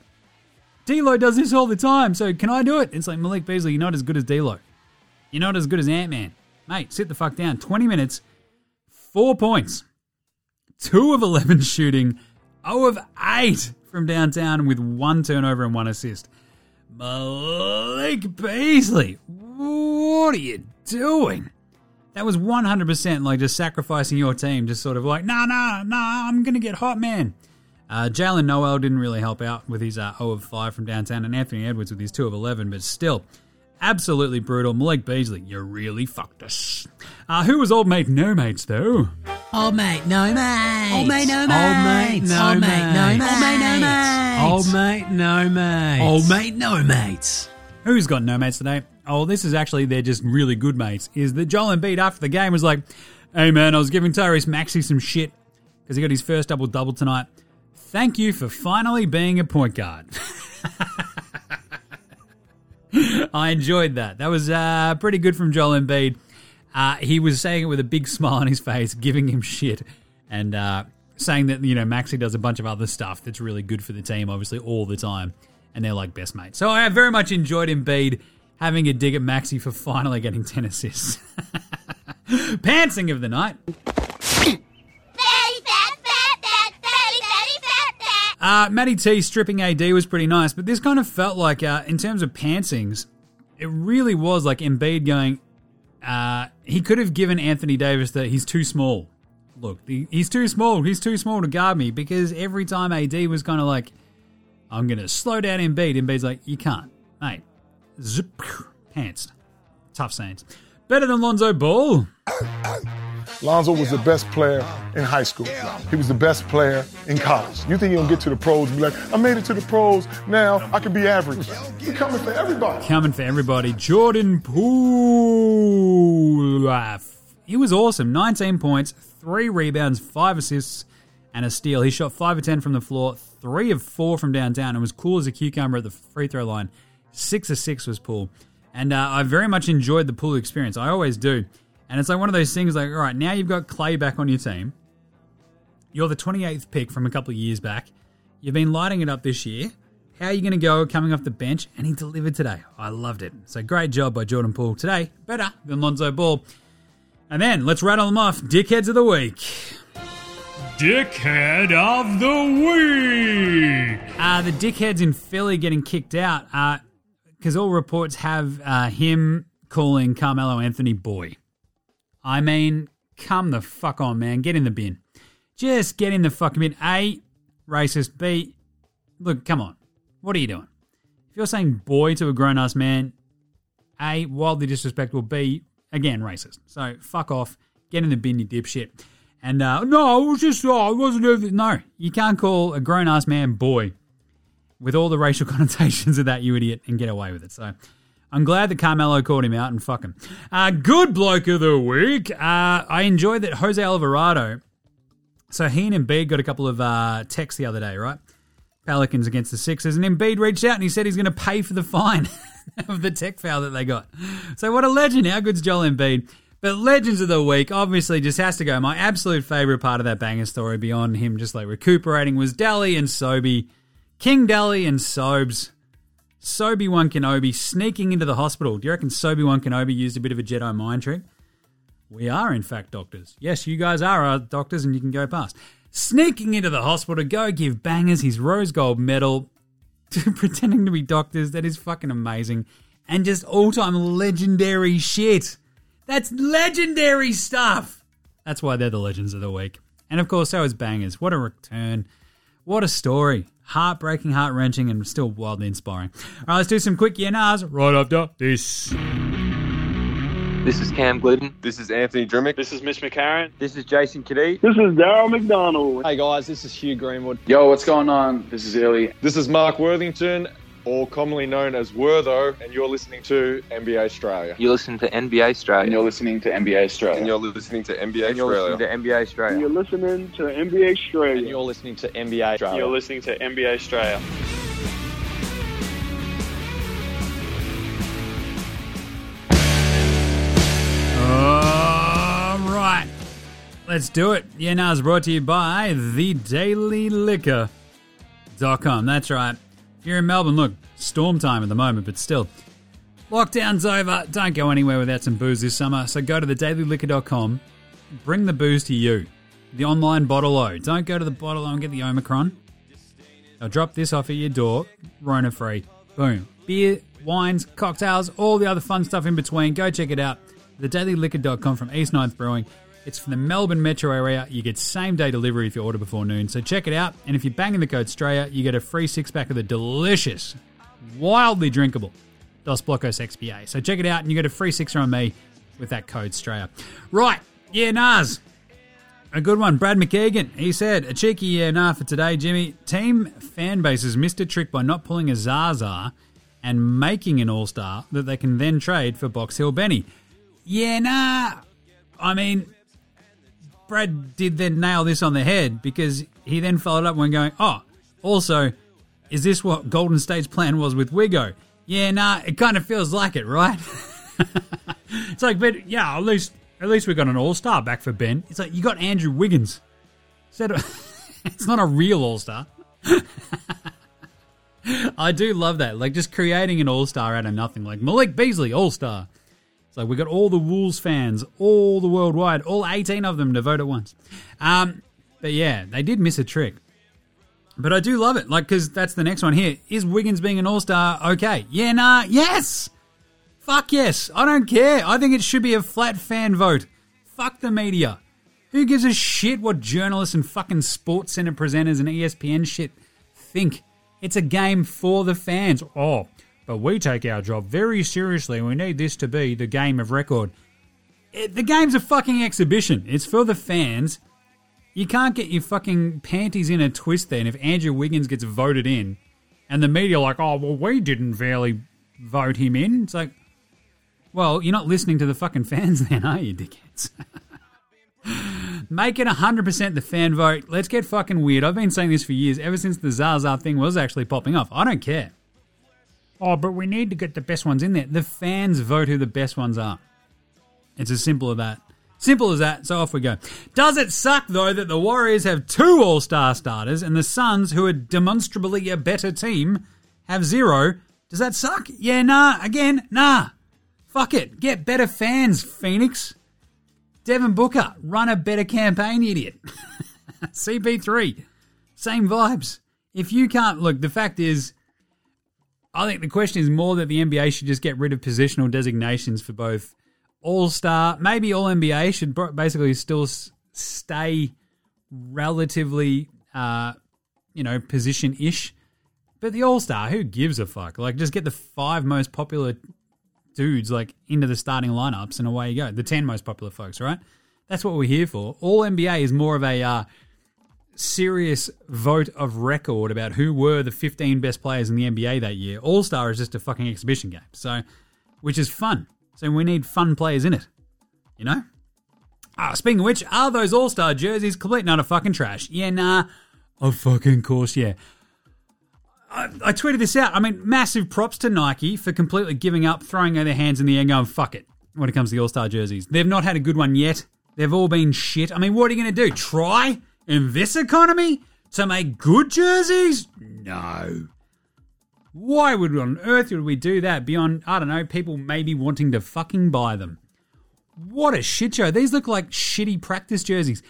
D'Lo does this all the time, so can I do it? It's like, Malik Beasley, you're not as good as D'Lo. You're not as good as Ant-Man. Mate, sit the fuck down. 20 minutes, four points, two of 11 shooting, 0 of 8 from downtown with one turnover and one assist. Malik Beasley, what are you doing? That was 100% like just sacrificing your team, just sort of like, nah, nah, nah, I'm going to get hot, man. Uh, Jaylen Nowell didn't really help out with his uh, 0 of 5 from downtown, and Anthony Edwards with his 2 of 11, but still, absolutely brutal. Malik Beasley, you really fucked us. Uh, who was old mate no mates, though? Old mate, no mate. Old mate, no Old mate. mate, no Old mate. mate, no Old mate, no mate. mate. Old mate, no mate. Old mate, no mates. Who's got no mates today? Oh, this is actually they're just really good mates. Is that Joel Embiid after the game was like, "Hey man, I was giving Tyrese Maxey some shit because he got his first double double tonight. Thank you for finally being a point guard." I enjoyed that. That was uh, pretty good from Joel Embiid. Uh, he was saying it with a big smile on his face, giving him shit, and uh, saying that you know Maxey does a bunch of other stuff that's really good for the team, obviously all the time, and they're like best mates. So I very much enjoyed Embiid having a dig at Maxey for finally getting ten assists. Pantsing of the night. Uh, Matty T stripping AD was pretty nice, but this kind of felt like, uh, in terms of pantsings, it really was like Embiid going, uh, he could have given Anthony Davis that he's too small. Look, he's too small. He's too small to guard me because every time AD was kind of like, I'm going to slow down Embiid, Embiid's like, you can't. Mate, zip, pants. Tough sayings. Better than Lonzo Ball. Lonzo was the best player in high school. He was the best player in college. You think he'll get to the pros and be like, I made it to the pros, now I can be average. We're coming for everybody. coming for everybody. Jordan Poole. He was awesome. 19 points, 3 rebounds, 5 assists, and a steal. He shot 5 of 10 from the floor, 3 of 4 from downtown, and was cool as a cucumber at the free throw line. 6 of 6 was Poole. And uh, I very much enjoyed the Poole experience. I always do. And it's like one of those things like, all right, now you've got Klay back on your team. You're the 28th pick from a couple of years back. You've been lighting it up this year. How are you going to go coming off the bench? And he delivered today. I loved it. So great job by Jordan Poole today. Better than Lonzo Ball. And then let's rattle them off. Dickheads of the week. Dickhead of the week. Uh, the dickheads in Philly getting kicked out because all reports have uh, him calling Carmelo Anthony boy. I mean, come the fuck on, man. Get in the bin. Just get in the fucking bin. A, racist. B, look, come on. What are you doing? If you're saying boy to a grown ass man, A, wildly disrespectful. B, again, racist. So fuck off. Get in the bin, you dipshit. And uh, no, it was just, oh, I wasn't. No, you can't call a grown ass man boy with all the racial connotations of that, you idiot, and get away with it. So I'm glad that Carmelo called him out and fuck him. Uh, good bloke of the week. Uh, I enjoyed that Jose Alvarado. So he and Embiid got a couple of uh, texts the other day, right? Pelicans against the Sixers, and Embiid reached out and he said he's going to pay for the fine of the tech foul that they got. So what a legend! How good's Joel Embiid? But legends of the week obviously just has to go. My absolute favorite part of that banger story, beyond him just like recuperating, was Delly and Sobey, King Delly and Sobes. Sobe One Kenobi sneaking into the hospital. Do you reckon Sobe One Kenobi used a bit of a Jedi mind trick? We are, in fact, doctors. Yes, you guys are our doctors and you can go past. Sneaking into the hospital to go give Bangers his rose gold medal, to pretending to be doctors. That is fucking amazing. And just all time legendary shit. That's legendary stuff. That's why they're the legends of the week. And of course, so is Bangers. What a return. What a story. Heartbreaking, heart wrenching, and still wildly inspiring. All right, let's do some quick yeah nahs right after this. This is Cam Gliddon. This is Anthony Drmic. This is Mitch McCarron. This is Jason Cadee. This is Daryl McDonald. Hey guys, this is Hugh Greenwood. Yo, what's going on? This is Illy. This is Mark Worthington, or commonly known as Wortho, and you're listening to NBA Australia. You listen to NBA Australia. And you're listening to NBA Australia. And you're listening to NBA And you're Australia. listening to NBA Australia. You're listening to NBA Australia. And you're listening to NBA Australia. You're listening to NBA Australia. All right. Let's do it. Yeah, now is brought to you by thedailyliquor.com. That's right. You're in Melbourne, look, storm time at the moment, but still. Lockdown's over. Don't go anywhere without some booze this summer. So go to thedailyliquor.com. Bring the booze to you. The online bottle O. Don't go to the bottle O and get the Omicron. They'll drop this off at your door, Rona free. Boom. Beer, wines, cocktails, all the other fun stuff in between. Go check it out. TheDailyLiquor.com from East Ninth Brewing. It's from the Melbourne metro area. You get same day delivery if you order before noon. So check it out. And if you bang in the code Straya, you get a free six pack of the delicious, wildly drinkable Dos Blocos XPA. So check it out and you get a free sixer on me with that code Straya. Right. Yeah, Nas. A good one. Brad McKeegan. He said, a cheeky yeah nah for today, Jimmy. Team fan bases missed a trick by not pulling a Zaza and making an all star that they can then trade for Box Hill Benny. Yeah, nah. I mean, Brad did then nail this on the head because he then followed up when going, oh, also, is this what Golden State's plan was with Wigo? Yeah, nah, it kind of feels like it, right? it's like, but yeah, at least at least we got an all star back for Ben. It's like you got Andrew Wiggins. Said it's not a real All Star. I do love that. Like just creating an All Star out of nothing. Like Malik Beasley, All Star. Like we got all the Wolves fans, all the worldwide, all 18 of them to vote at once. Um, but yeah, they did miss a trick. But I do love it. Like, because that's the next one here. Is Wiggins being an All Star okay? Yeah, nah, yes. Fuck yes. I don't care. I think it should be a flat fan vote. Fuck the media. Who gives a shit what journalists and fucking sports center presenters and ESPN shit think? It's a game for the fans. Oh, but we take our job very seriously. and We need this to be the game of record. It, the game's a fucking exhibition. It's for the fans. You can't get your fucking panties in a twist then if Andrew Wiggins gets voted in and the media are like, oh, well, we didn't fairly vote him in. It's like, well, you're not listening to the fucking fans then, are you, dickheads? Make it 100% the fan vote. Let's get fucking weird. I've been saying this for years, ever since the Zaza thing was actually popping off. I don't care. Oh, but we need to get the best ones in there. The fans vote who the best ones are. It's as simple as that. Simple as that. So off we go. Does it suck though that the Warriors have two All Star starters and the Suns, who are demonstrably a better team, have zero? Does that suck? Yeah, nah. Again, nah. Fuck it. Get better fans, Phoenix. Devin Booker, run a better campaign, idiot. CP3, same vibes. If you can't, look, the fact is, I think the question is more that the NBA should just get rid of positional designations for both All Star, maybe All NBA should basically still stay relatively, uh, you know, position ish. But the All Star, who gives a fuck? Like, just get the five most popular dudes like into the starting lineups and away you go. The 10 most popular folks, right? That's what we're here for. All NBA is more of a uh, serious vote of record about who were the 15 best players in the NBA that year. All Star is just a fucking exhibition game. So, which is fun. So we need fun players in it. You know? Ah, speaking of which, are those All Star jerseys complete and utter fucking trash? Yeah, nah. Of fucking course, yeah. I, I tweeted this out. I mean, massive props to Nike for completely giving up, throwing their hands in the air, and going fuck it when it comes to the All Star jerseys. They've not had a good one yet. They've all been shit. I mean, what are you going to do? Try in this economy to make good jerseys? No. Why would on earth would we do that beyond, I don't know, people maybe wanting to fucking buy them? What a shit show. These look like shitty practice jerseys.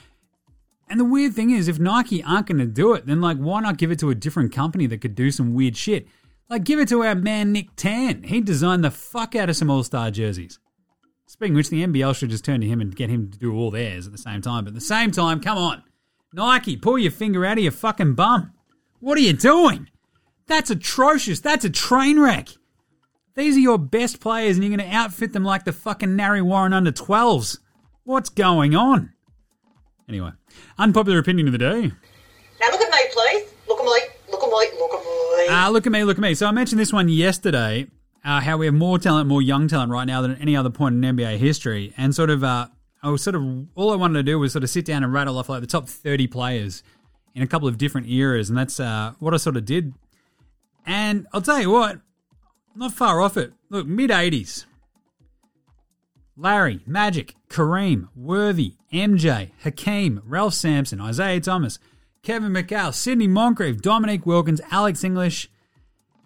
And the weird thing is, if Nike aren't going to do it, then like, why not give it to a different company that could do some weird shit? Like, give it to our man Nick Tan. He designed the fuck out of some All Star jerseys. Speaking which, the NBL should just turn to him and get him to do all theirs at the same time. But at the same time, come on, Nike, pull your finger out of your fucking bum. What are you doing? That's atrocious. That's a train wreck. These are your best players, and you're going to outfit them like the fucking Narre Warren under 12s. What's going on? Anyway, unpopular opinion of the day. Now look at me, please. Look at me. Look at me. Look at me. Ah, look at me, look at me. So I mentioned this one yesterday. Uh, how we have more talent, more young talent right now than at any other point in NBA history, and sort of, uh, I was sort of all I wanted to do was sort of sit down and rattle off like the top thirty players in a couple of different eras, and that's uh, what I sort of did. And I'll tell you what, not far off it. Look, mid '80s. Larry, Magic, Kareem, Worthy, MJ, Hakeem, Ralph Sampson, Isiah Thomas, Kevin McHale, Sidney Moncrief, Dominique Wilkins, Alex English.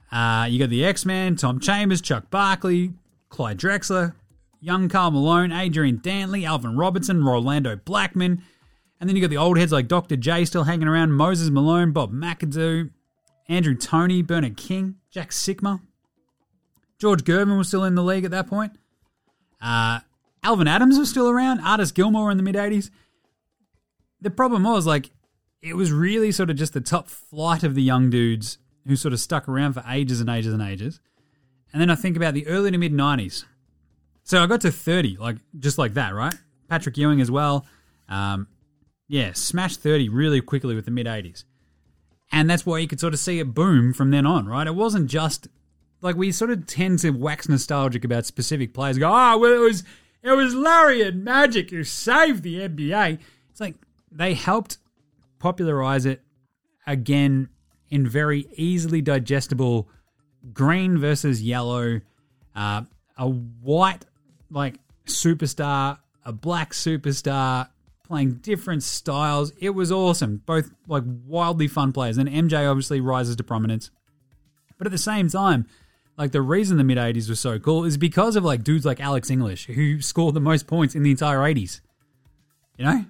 Uh, you got the X Men, Tom Chambers, Chuck Barkley, Clyde Drexler, young Karl Malone, Adrian Dantley, Alvin Robertson, Rolando Blackman. And then you got the old heads like Dr. J still hanging around, Moses Malone, Bob McAdoo, Andrew Toney, Bernard King, Jack Sikma. George Gervin was still in the league at that point. Uh, Alvin Adams was still around. Artis Gilmore in the mid 80s. The problem was, like, it was really sort of just the top flight of the young dudes who sort of stuck around for ages and ages and ages. And then I think about the early to mid 90s. So I got to 30, like, just like that, right? Patrick Ewing as well. Um, yeah, smashed 30 really quickly with the mid 80s. And that's why you could sort of see it boom from then on, right? It wasn't just like we sort of tend to wax nostalgic about specific players. Go, oh, well, it was it was Larry and Magic who saved the NBA. It's like they helped popularize it again in very easily digestible green versus yellow, uh, a white like superstar, a black superstar playing different styles. It was awesome. Both like wildly fun players. And MJ obviously rises to prominence. But at the same time, like the reason the mid 80s was so cool is because of like dudes like Alex English, who scored the most points in the entire 80s. You know?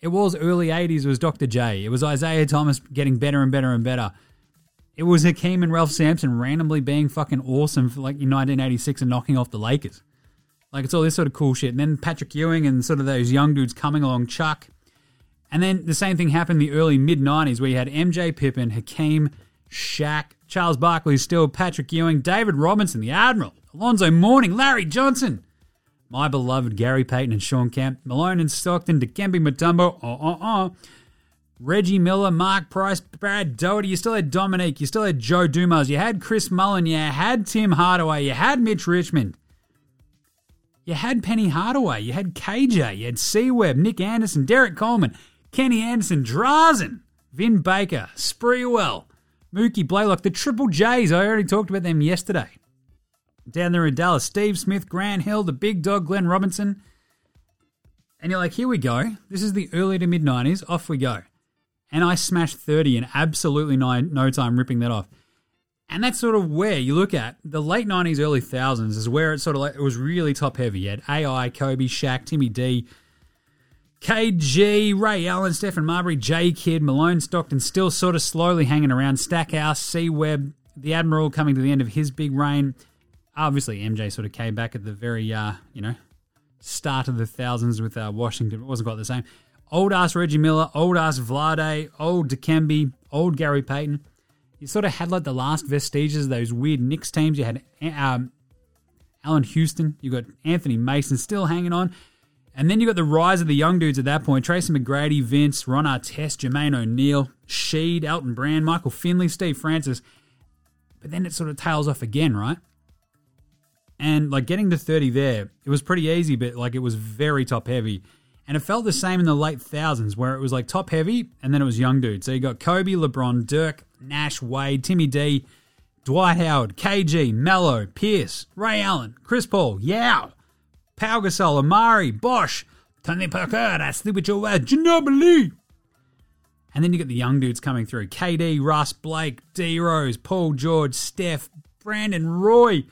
It was early 80s, it was Dr. J. It was Isiah Thomas getting better and better and better. It was Hakeem and Ralph Sampson randomly being fucking awesome for like in 1986 and knocking off the Lakers. Like it's all this sort of cool shit. And then Patrick Ewing and sort of those young dudes coming along, Chuck. And then the same thing happened in the early mid 90s where you had MJ Pippen, Hakeem, Shaq, Charles Barkley still, Patrick Ewing, David Robinson, the Admiral, Alonzo Mourning, Larry Johnson, my beloved Gary Payton and Shawn Kemp, Malone and Stockton, Dikembe Mutombo, uh uh uh, Reggie Miller, Mark Price, Brad Daugherty. You still had Dominique. You still had Joe Dumars. You had Chris Mullin. You had Tim Hardaway. You had Mitch Richmond. You had Penny Hardaway. You had KJ. You had C Webb, Nick Anderson, Derrick Coleman, Kenny Anderson, Drazen, Vin Baker, Sprewell, Mookie Blaylock, the Triple J's. I already talked about them yesterday. Down there in Dallas, Steve Smith, Grant Hill, the big dog, Glenn Robinson. And you're like, here we go. This is the early to mid 90s. Off we go. And I smashed 30 in absolutely no, no time ripping that off. And that's sort of where you look at the late 90s, early thousands is where it sort of like, it was really top heavy. You had AI, Kobe, Shaq, Timmy D, KG, Ray Allen, Stephon Marbury, J Kidd, Malone Stockton still sort of slowly hanging around. Stackhouse, C Webb, the Admiral coming to the end of his big reign. Obviously, MJ sort of came back at the very, uh, you know, start of the thousands with uh, Washington. It wasn't quite the same. Old ass Reggie Miller, old ass Vlade, old Dikembe, old Gary Payton. You sort of had like the last vestiges of those weird Knicks teams. You had um, Allan Houston, you got Anthony Mason still hanging on. And then you got the rise of the young dudes at that point Tracy McGrady, Vince, Ron Artest, Jermaine O'Neal, Sheed, Elton Brand, Michael Finley, Steve Francis. But then it sort of tails off again, right? And like getting to 30 there, it was pretty easy, but like it was very top heavy. And it felt the same in the late thousands where it was like top heavy and then it was young dudes. So you got Kobe, LeBron, Dirk, Nash, Wade, Timmy D, Dwight Howard, KG, Melo, Pierce, Ray Allen, Chris Paul, Yao, Pau Gasol, Amar'e, Bosh, Tony Parker, I sleep with your Ginobili. And then you get the young dudes coming through. KD, Russ, Blake, D Rose, Paul George, Steph, Brandon, Roy.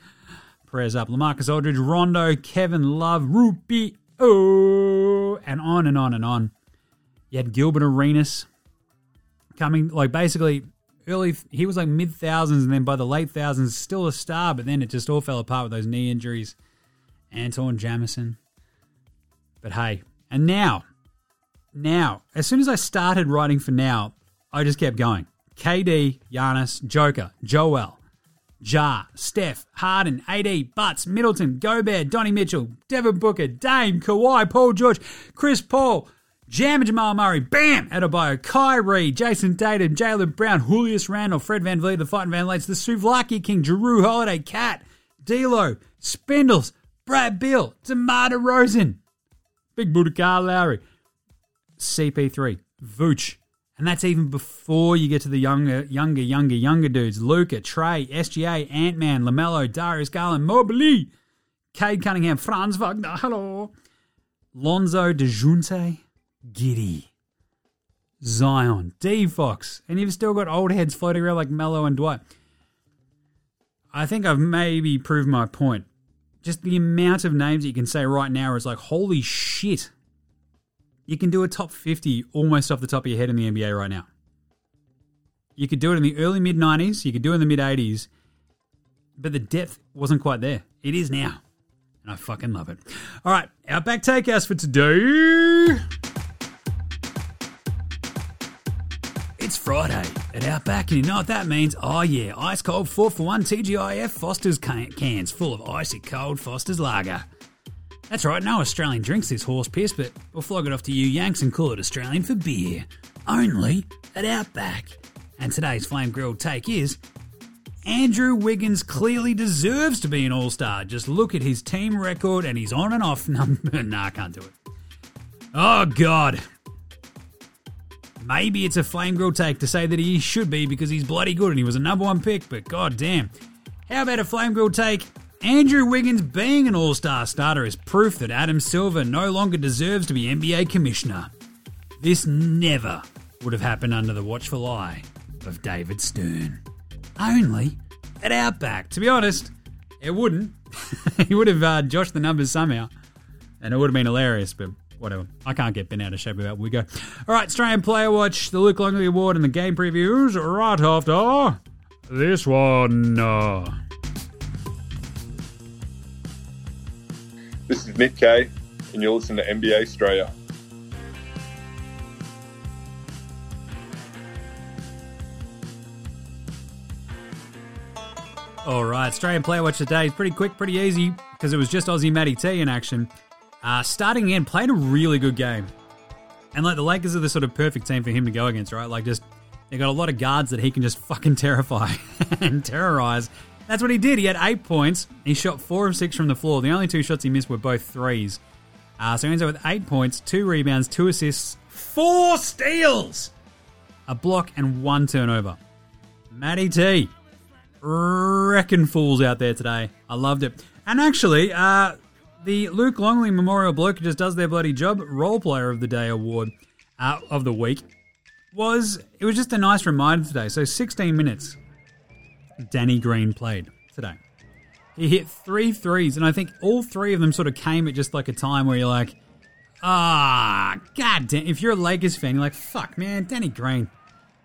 Prayers up. Lamarcus Aldridge, Rondo, Kevin Love, Rupi, oh, and on and on and on. You had Gilbert Arenas coming, like basically early, he was like mid thousands, and then by the late thousands, still a star, but then it just all fell apart with those knee injuries. Antawn Jamison. But hey, and now, now, as soon as I started writing for now, I just kept going. KD, Giannis, Joker, Joel, Jar, Steph, Harden, AD, Butts, Middleton, Gobert, Donnie Mitchell, Devin Booker, Dame, Kawhi, Paul George, Chris Paul, Jam and Jamal Murray, Bam, Adebayo, Kyrie, Jayson Tatum, Jaylen Brown, Julius Randle, Fred VanVleet, the Fighting Van Lates, the Souvlaki King, Jrue Holiday, KAT, D'Lo, Spindles, Brad Beal, DeMar DeRozan, Big Buddha Carl Lowry, CP3, Vooch. And that's even before you get to the younger, younger, younger, younger dudes. Luka, Trae, SGA, Ant-Man, LaMelo, Darius Garland, Mobley, Cade Cunningham, Franz Wagner, hello. Lonzo DeJounte, Giddey, Zion, D Fox. And you've still got old heads floating around like Melo and Dwight. I think I've maybe proved my point. Just the amount of names that you can say right now is like, holy shit. You can do a top 50 almost off the top of your head in the NBA right now. You could do it in the early mid 90s, you could do it in the mid 80s, but the depth wasn't quite there. It is now. And I fucking love it. All right, our Outback Takehouse for today. It's Friday at Outback, and you know what that means? Oh, yeah, ice cold 4 for 1 TGIF Foster's cans full of icy cold Foster's lager. That's right, no Australian drinks this horse piss, but we'll flog it off to you Yanks and call it Australian for beer. Only at Outback. And today's flame grilled take is Andrew Wiggins clearly deserves to be an all star. Just look at his team record and his on and off number. nah, I can't do it. Oh, God. Maybe it's a flame grilled take to say that he should be because he's bloody good and he was a number one pick, but god damn. How about a flame grilled take? Andrew Wiggins being an all star starter is proof that Adam Silver no longer deserves to be NBA commissioner. This never would have happened under the watchful eye of David Stern. Only at Outback. To be honest, it wouldn't. he would have uh, joshed the numbers somehow, and it would have been hilarious, but whatever. I can't get bent out of shape without we go. All right, Australian Player Watch, the Luc Longley Award, and the game previews right after this one. This is Nick Kay, and you're listening to NBA Australia. All right, Australian Player Watch today is pretty quick, pretty easy because it was just Aussie Matty T in action. Uh, starting in, played a really good game. And like the Lakers are the sort of perfect team for him to go against, right? Like just they got a lot of guards that he can just fucking terrify and terrorize. That's what he did. He had eight points. He shot four of six from the floor. The only two shots he missed were both threes. Uh, so he ends up with eight points, two rebounds, two assists, four steals, a block, and one turnover. Matty T, wrecking fools out there today. I loved it. And actually, uh, the Luc Longley Memorial Bloke just does their bloody job Role Player of the Day award uh, of the week was it was just a nice reminder today. So 16 minutes, Danny Green played today. He hit three threes, and I think all three of them sort of came at just like a time where you're like, ah, god damn. If you're a Lakers fan, you're like, fuck, man, Danny Green.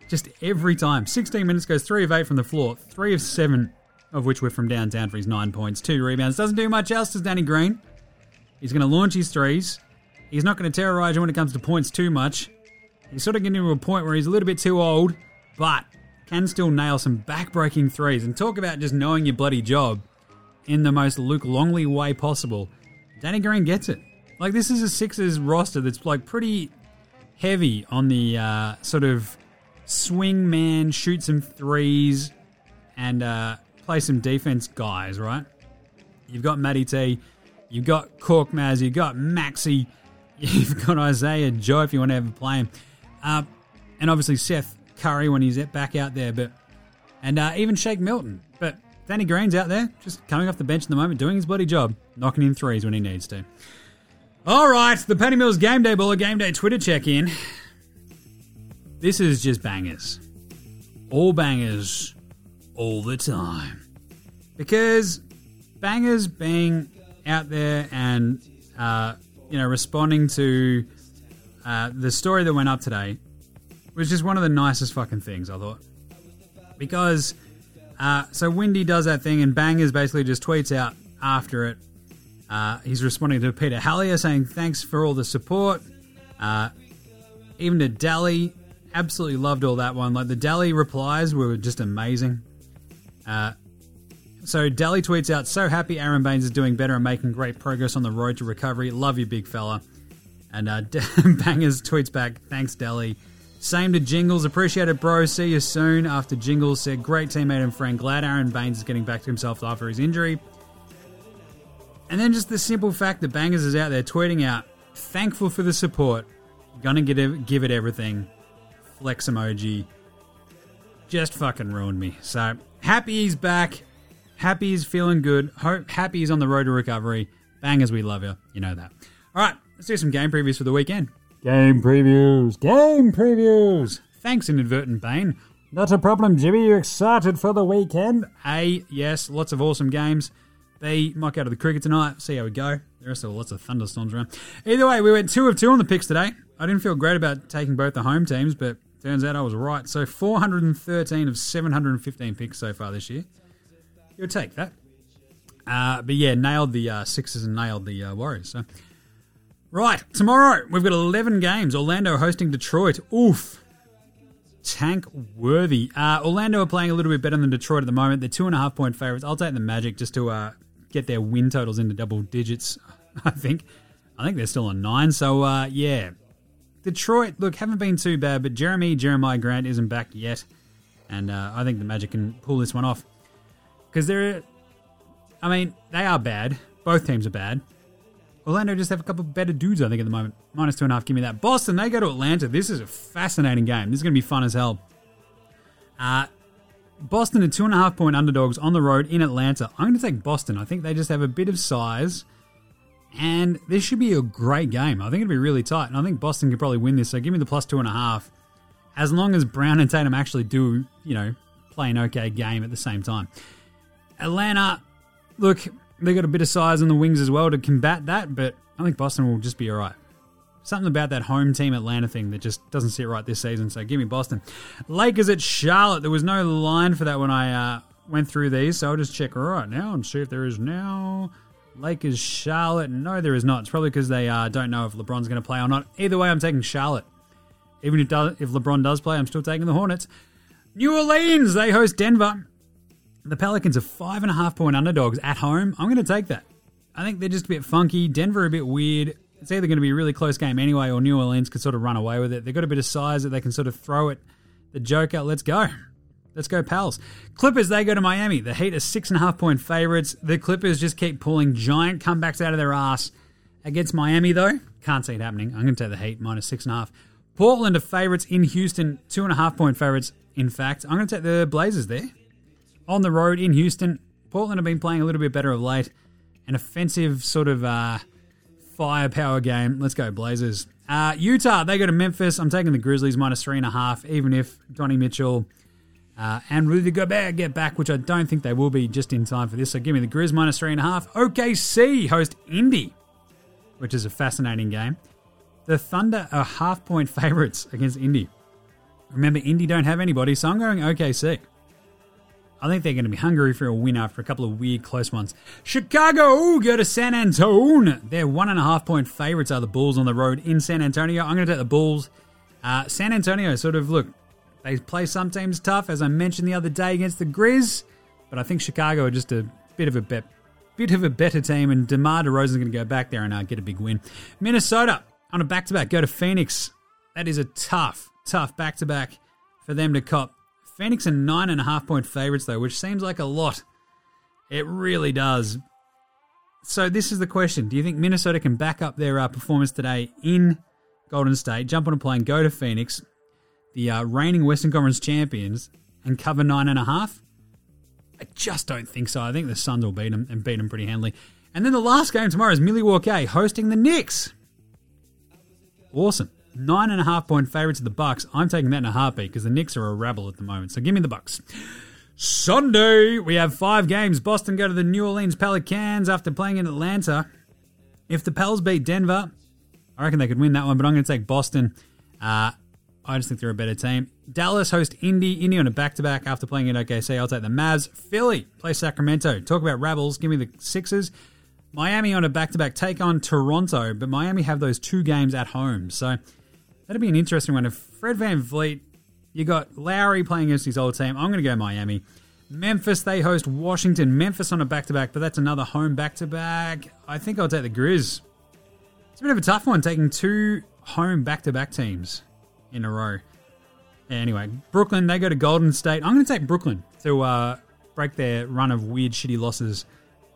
Just every time. 16 minutes goes three of eight from the floor, three of seven of which were from downtown for his nine points, two rebounds. Doesn't do much else, does Danny Green. He's going to launch his threes. He's not going to terrorize you when it comes to points too much. He's sort of getting to a point where he's a little bit too old, but can still nail some back-breaking threes. And talk about just knowing your bloody job in the most Luc Longley way possible. Danny Green gets it. Like this is a Sixers roster that's like pretty heavy on the uh, sort of swing man, shoot some threes, and uh, play some defense guys, right? You've got Matty T, you've got Korkmaz, you've got Maxey, you've got Isaiah Joe if you want to ever play him, uh, and obviously Seth Curry when he's back out there, but and uh, even Shake Milton. But Danny Green's out there, just coming off the bench at the moment, doing his bloody job, knocking in threes when he needs to. All right, the Patty Mills Game Day Baller Game Day Twitter check in. This is just bangers. All bangers, all the time. Because bangers being out there and, uh, you know, responding to uh, the story that went up today was just one of the nicest fucking things, I thought. Because, uh, so Windy does that thing and Bangers basically just tweets out after it. Uh, he's responding to Peter Hallier saying, thanks for all the support. Uh, even to Delly, absolutely loved all that one. Like the Delly replies were just amazing. Uh, so Delly tweets out, so happy Aron Baynes is doing better and making great progress on the road to recovery. Love you, big fella. And uh, Bangers tweets back, thanks, Delly. Same to Jingles. Appreciate it, bro. See you soon. After Jingles said, great teammate and friend. Glad Aron Baynes is getting back to himself after his injury. And then just the simple fact that Bangers is out there tweeting out, thankful for the support. Gonna get give it everything. Flex emoji. Just fucking ruined me. So happy he's back. Happy he's feeling good. Hope happy he's on the road to recovery. Bangers, we love you. You know that. All right, let's do some game previews for the weekend. Game previews. Game previews. Thanks, Inadvertent Bane. Not a problem, Jimmy. You excited for the weekend? A, yes, lots of awesome games. B, might go to the cricket tonight. See how we go. There are still lots of thunderstorms around. Either way, we went two of two on the picks today. I didn't feel great about taking both the home teams, but turns out I was right. So 413 of 715 picks so far this year. You'll take that. Uh, but yeah, nailed the uh, Sixers and nailed the uh, Warriors. So. Right, tomorrow we've got 11 games. Orlando hosting Detroit. Oof. Tank worthy. Uh, Orlando are playing a little bit better than Detroit at the moment. They're two and a half point favorites. I'll take the Magic just to uh, get their win totals into double digits. I think. I think they're still on nine. So uh, yeah, Detroit. Look, haven't been too bad, but Jeremy Jeremiah Grant isn't back yet, and uh, I think the Magic can pull this one off because they're. I mean, they are bad. Both teams are bad. Orlando just have a couple better dudes, I think, at the moment. Minus two and a half, give me that. Boston, they go to Atlanta. This is a fascinating game. This is going to be fun as hell. Uh, Boston are two and a half point underdogs on the road in Atlanta. I'm going to take Boston. I think they just have a bit of size. And this should be a great game. I think it'll be really tight. And I think Boston could probably win this. So give me the plus two and a half. As long as Brown and Tatum actually do, you know, play an okay game at the same time. Atlanta, look, they got a bit of size on the wings as well to combat that, but I think Boston will just be all right. Something about that home team Atlanta thing that just doesn't sit right this season. So give me Boston. Lakers at Charlotte. There was no line for that when I uh, went through these, so I'll just check right now and see if there is now. Lakers Charlotte. No, there is not. It's probably because they uh, don't know if LeBron's going to play or not. Either way, I'm taking Charlotte. Even if does, if LeBron does play, I'm still taking the Hornets. New Orleans. They host Denver. The Pelicans are five and a half point underdogs at home. I'm going to take that. I think they're just a bit funky. Denver a bit weird. It's either going to be a really close game anyway, or New Orleans could sort of run away with it. They've got a bit of size that they can sort of throw it. The Joker, let's go. Let's go, pals. Clippers, they go to Miami. The Heat are six and a half point favorites. The Clippers just keep pulling giant comebacks out of their ass against Miami, though. Can't see it happening. I'm going to take the Heat minus six and a half. Portland are favorites in Houston, two and a half point favorites. In fact, I'm going to take the Blazers there on the road in Houston. Portland have been playing a little bit better of late. An offensive sort of uh, firepower game. Let's go, Blazers. Uh, Utah, they go to Memphis. I'm taking the Grizzlies minus three and a half, even if Donnie Mitchell uh, and Rudy Gobert get back, which I don't think they will be just in time for this. So give me the Grizz minus three and a half. OKC host Indy, which is a fascinating game. The Thunder are half point favorites against Indy. Remember, Indy don't have anybody, so I'm going OKC. I think they're going to be hungry for a win after a couple of weird close ones. Chicago go to San Antonio. They're one and a half point favorites are the Bulls on the road in San Antonio. I'm going to take the Bulls. Uh, San Antonio sort of look, they play some teams tough, as I mentioned the other day against the Grizz, but I think Chicago are just a bit of a bet, bit of a better team, and DeMar DeRozan's going to go back there and uh, get a big win. Minnesota on a back to back go to Phoenix. That is a tough, tough back to back for them to cop. Phoenix are nine and a half point favorites, though, which seems like a lot. It really does. So, this is the question Do you think Minnesota can back up their uh, performance today in Golden State, jump on a plane, go to Phoenix, the uh, reigning Western Conference champions, and cover nine and a half? I just don't think so. I think the Suns will beat them and beat them pretty handily. And then the last game tomorrow is Milwaukee hosting the Knicks. Awesome. Nine and a half point favourites of the Bucks. I'm taking that in a heartbeat because the Knicks are a rabble at the moment. So give me the Bucks. Sunday, we have five games. Boston go to the New Orleans Pelicans after playing in Atlanta. If the Pels beat Denver, I reckon they could win that one, but I'm going to take Boston. Uh, I just think they're a better team. Dallas host Indy. Indy on a back to back after playing in OKC. I'll take the Mavs. Philly play Sacramento. Talk about Rebels. Give me the Sixers. Miami on a back to back take on Toronto, but Miami have those two games at home. So that'd be an interesting one. If Fred VanVleet, you got Lowry playing against his old team. I'm going to go Miami. Memphis, they host Washington. Memphis on a back to back, but that's another home back to back. I think I'll take the Grizz. It's a bit of a tough one taking two home back to back teams in a row. Anyway, Brooklyn, they go to Golden State. I'm going to take Brooklyn to uh, break their run of weird, shitty losses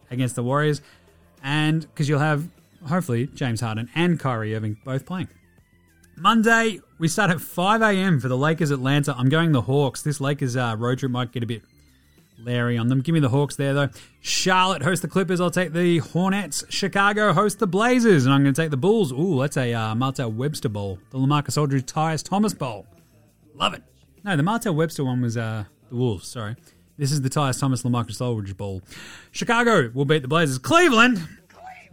against the Warriors. And because you'll have, hopefully, James Harden and Kyrie Irving both playing. Monday, we start at 5 a.m. for the Lakers Atlanta. I'm going the Hawks. This Lakers uh, road trip might get a bit Larry on them. Give me the Hawks there, though. Charlotte hosts the Clippers. I'll take the Hornets. Chicago hosts the Blazers. And I'm going to take the Bulls. Ooh, that's a uh, Martell Webster Bowl. The Lamarcus Aldridge Tyrus Thomas Bowl. Love it. No, the Martell Webster one was uh, the Wolves, sorry. This is the Tyrus Thomas Lamarcus Aldridge Bowl. Chicago will beat the Blazers. Cleveland,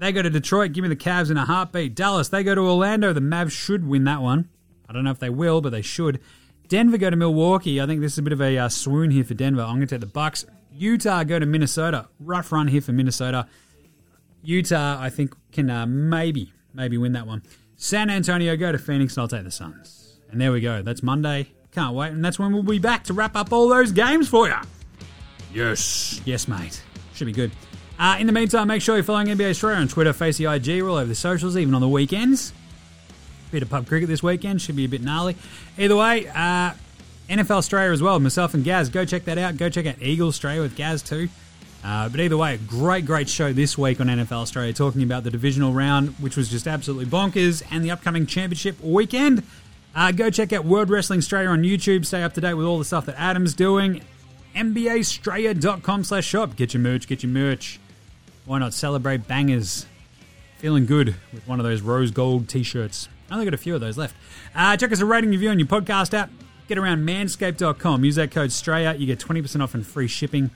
they go to Detroit. Give me the Cavs in a heartbeat. Dallas, they go to Orlando. The Mavs should win that one. I don't know if they will, but they should. Denver go to Milwaukee. I think this is a bit of a uh, swoon here for Denver. I'm going to take the Bucks. Utah go to Minnesota. Rough run here for Minnesota. Utah, I think, can uh, maybe, maybe win that one. San Antonio go to Phoenix, and I'll take the Suns. And there we go. That's Monday. Can't wait. And that's when we'll be back to wrap up all those games for you. Yes. Yes, mate. Should be good. Uh, in the meantime, make sure you're following NBA Australia on Twitter, Facey IG, we're all over the socials, even on the weekends. Bit of pub cricket this weekend, should be a bit gnarly. Either way, uh, NFL Australia as well, myself and Gaz. Go check that out. Go check out Eagle Australia with Gaz too. Uh, but either way, great, great show this week on NFL Australia, talking about the divisional round, which was just absolutely bonkers, and the upcoming championship weekend. Uh, go check out World Wrestling Australia on YouTube. Stay up to date with all the stuff that Adam's doing. NBAstraya.com slash shop. Get your merch, get your merch. Why not celebrate bangers? Feeling good with one of those rose gold t shirts. I only got a few of those left. Uh, check us a rating review on your podcast app. Get around manscaped.com. Use that code STRAYA. You get 20% off and free shipping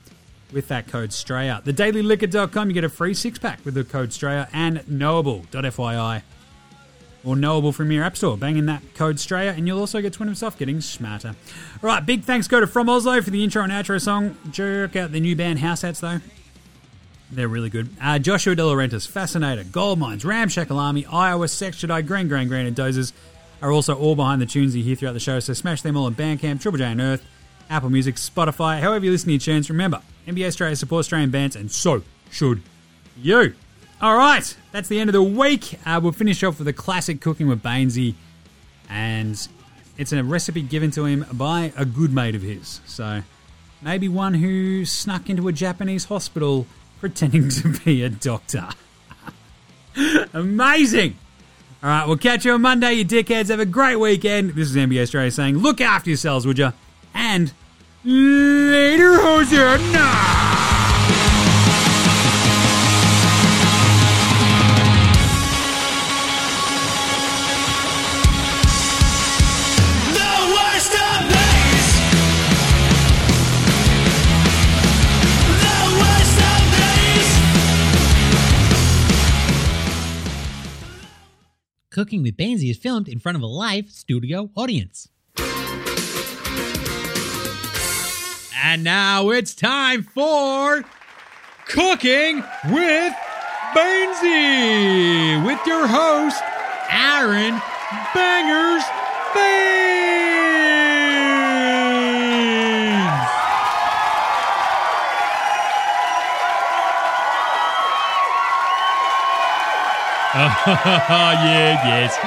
with that code STRAYA. TheDailyLiquor.com. You get a free six pack with the code STRAYA. And Knowable.fyi or Knowable from your app store. Bang in that code Straya, and you'll also get 20% off getting smarter. All right, big thanks go to From Oslo for the intro and outro song. Jerk out the new band House Hats, though. They're really good. Uh, Joshua De Laurentiis, Fascinator, Gold Mines, Ramshackle Army, Iowa, Sex Jedi, Grand Grand Grand, and Dozers are also all behind the tunes you hear throughout the show, so smash them all on Bandcamp, Triple J Unearthed, Apple Music, Spotify, however you listen to your tunes. Remember, NBA Australia supports Australian bands, and so should you. All right, that's the end of the week. Uh, we'll finish off with a classic cooking with Bainesy, and it's a recipe given to him by a good mate of his. So maybe one who snuck into a Japanese hospital pretending to be a doctor. Amazing. All right, we'll catch you on Monday, you dickheads. Have a great weekend. This is NBA Australia saying, look after yourselves, would you? And later, Hosanna! Cooking with Bainesy is filmed in front of a live studio audience. And now it's time for Cooking with Bainesy with your host, Aron Bangers Baynes. yeah, yes.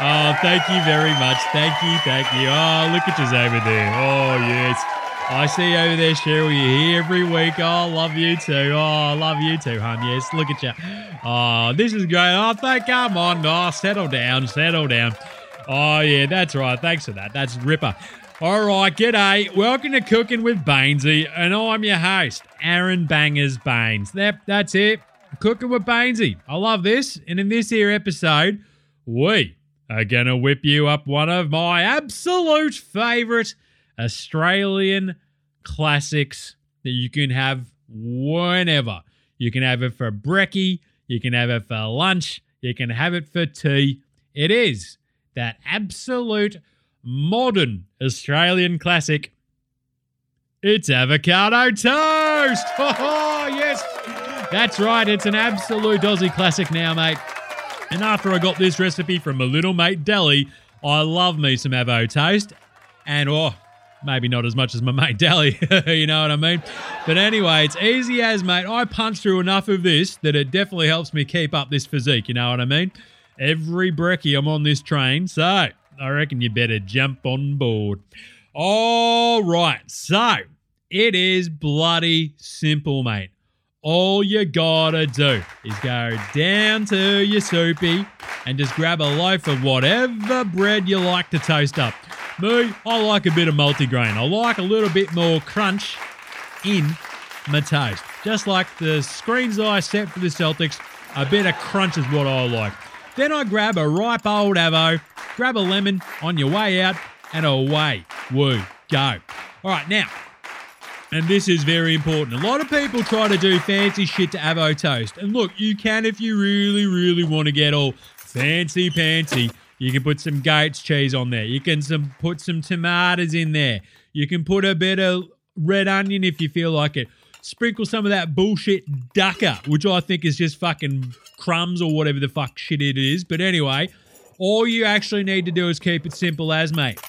Oh, thank you very much. Thank you, thank you. Oh, look at you over there. Oh, yes. I see you over there, Cheryl. You're here every week. Oh, love you too. Oh, love you too, hon. Yes, look at you. Oh, this is great. Oh, thank, come on. Oh, settle down, settle down. Oh, yeah, that's right. Thanks for that. That's Ripper. All right, g'day. Welcome to Cooking with Bainesy, and I'm your host, Aron Bangers Baynes. That, that's it. Cooking with Bainesy. I love this. And in this here episode, we are going to whip you up one of my absolute favourite Australian classics that you can have whenever. You can have it for brekkie, you can have it for lunch, you can have it for tea. It is that absolute modern Australian classic. It's avocado toast. Oh, yes. That's right. It's an absolute Aussie classic now, mate. And after I got this recipe from my little mate Delly, I love me some avo toast. And oh, maybe not as much as my mate Delly, you know what I mean? But anyway, it's easy as, mate. I punch through enough of this that it definitely helps me keep up this physique, you know what I mean? Every brekkie I'm on this train, so I reckon you better jump on board. All right, so it is bloody simple, mate. All you gotta do is go down to your soupy and just grab a loaf of whatever bread you like to toast up. Me, I like a bit of multigrain. I like a little bit more crunch in my toast. Just like the screens I set for the Celtics, a bit of crunch is what I like. Then I grab a ripe old avo, grab a lemon on your way out, and away we go. All right, now, and this is very important. A lot of people try to do fancy shit to avo toast. And look, you can if you really, really want to get all fancy pantsy. You can put some goat's cheese on there. You can some put some tomatoes in there. You can put a bit of red onion if you feel like it. Sprinkle some of that bullshit dukkah, which I think is just fucking crumbs or whatever the fuck shit it is. But anyway, all you actually need to do is keep it simple as, mate.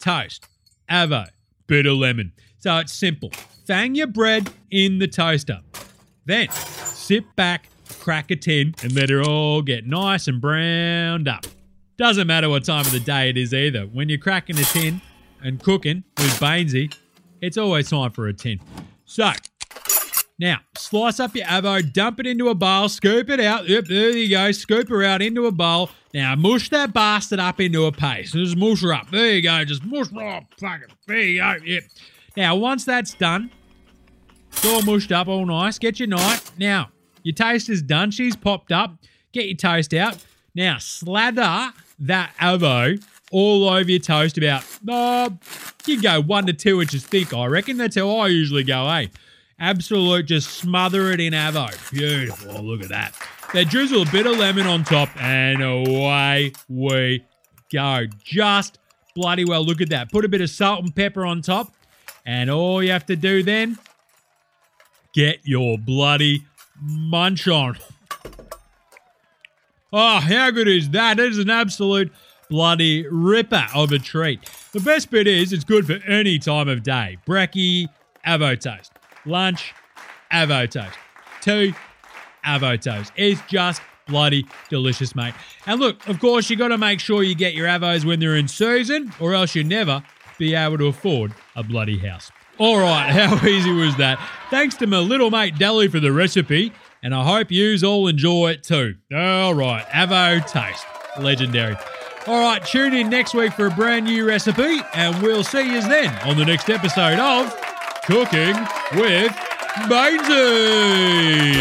Toast, avo, bit of lemon. So it's simple. Fang your bread in the toaster. Then sit back, crack a tin, and let it all get nice and browned up. Doesn't matter what time of the day it is either. When you're cracking a tin and cooking with Bainesy, it's always time for a tin. So, now slice up your avo, dump it into a bowl, scoop it out. Yep, there you go. Scoop her out into a bowl. Now mush that bastard up into a paste. Just mush her up. There you go. Just mush her up. Fuck it. There you go. Yep. Now, once that's done, it's all mushed up, all nice. Get your knife. Now, your toast is done. She's popped up. Get your toast out. Now, slather that avo all over your toast about, uh, you go one to two inches thick, I reckon. That's how I usually go, eh? Absolute, just smother it in avo. Beautiful. Oh, look at that. Then drizzle a bit of lemon on top, and away we go. Just bloody well. Look at that. Put a bit of salt and pepper on top, and all you have to do then, get your bloody munch on. Oh, how good is that? It is an absolute bloody ripper of a treat. The best bit is it's good for any time of day. Brekkie, avo toast. Lunch, avo toast. Two avo toast. It's just bloody delicious, mate. And look, of course, you got to make sure you get your avos when they're in season, or else you'll never be able to afford a bloody house. All right, how easy was that? Thanks to my little mate Delly for the recipe, and I hope yous all enjoy it too. All right, avo taste, legendary. All right, tune in next week for a brand new recipe, and we'll see you then on the next episode of Cooking with Bainesy.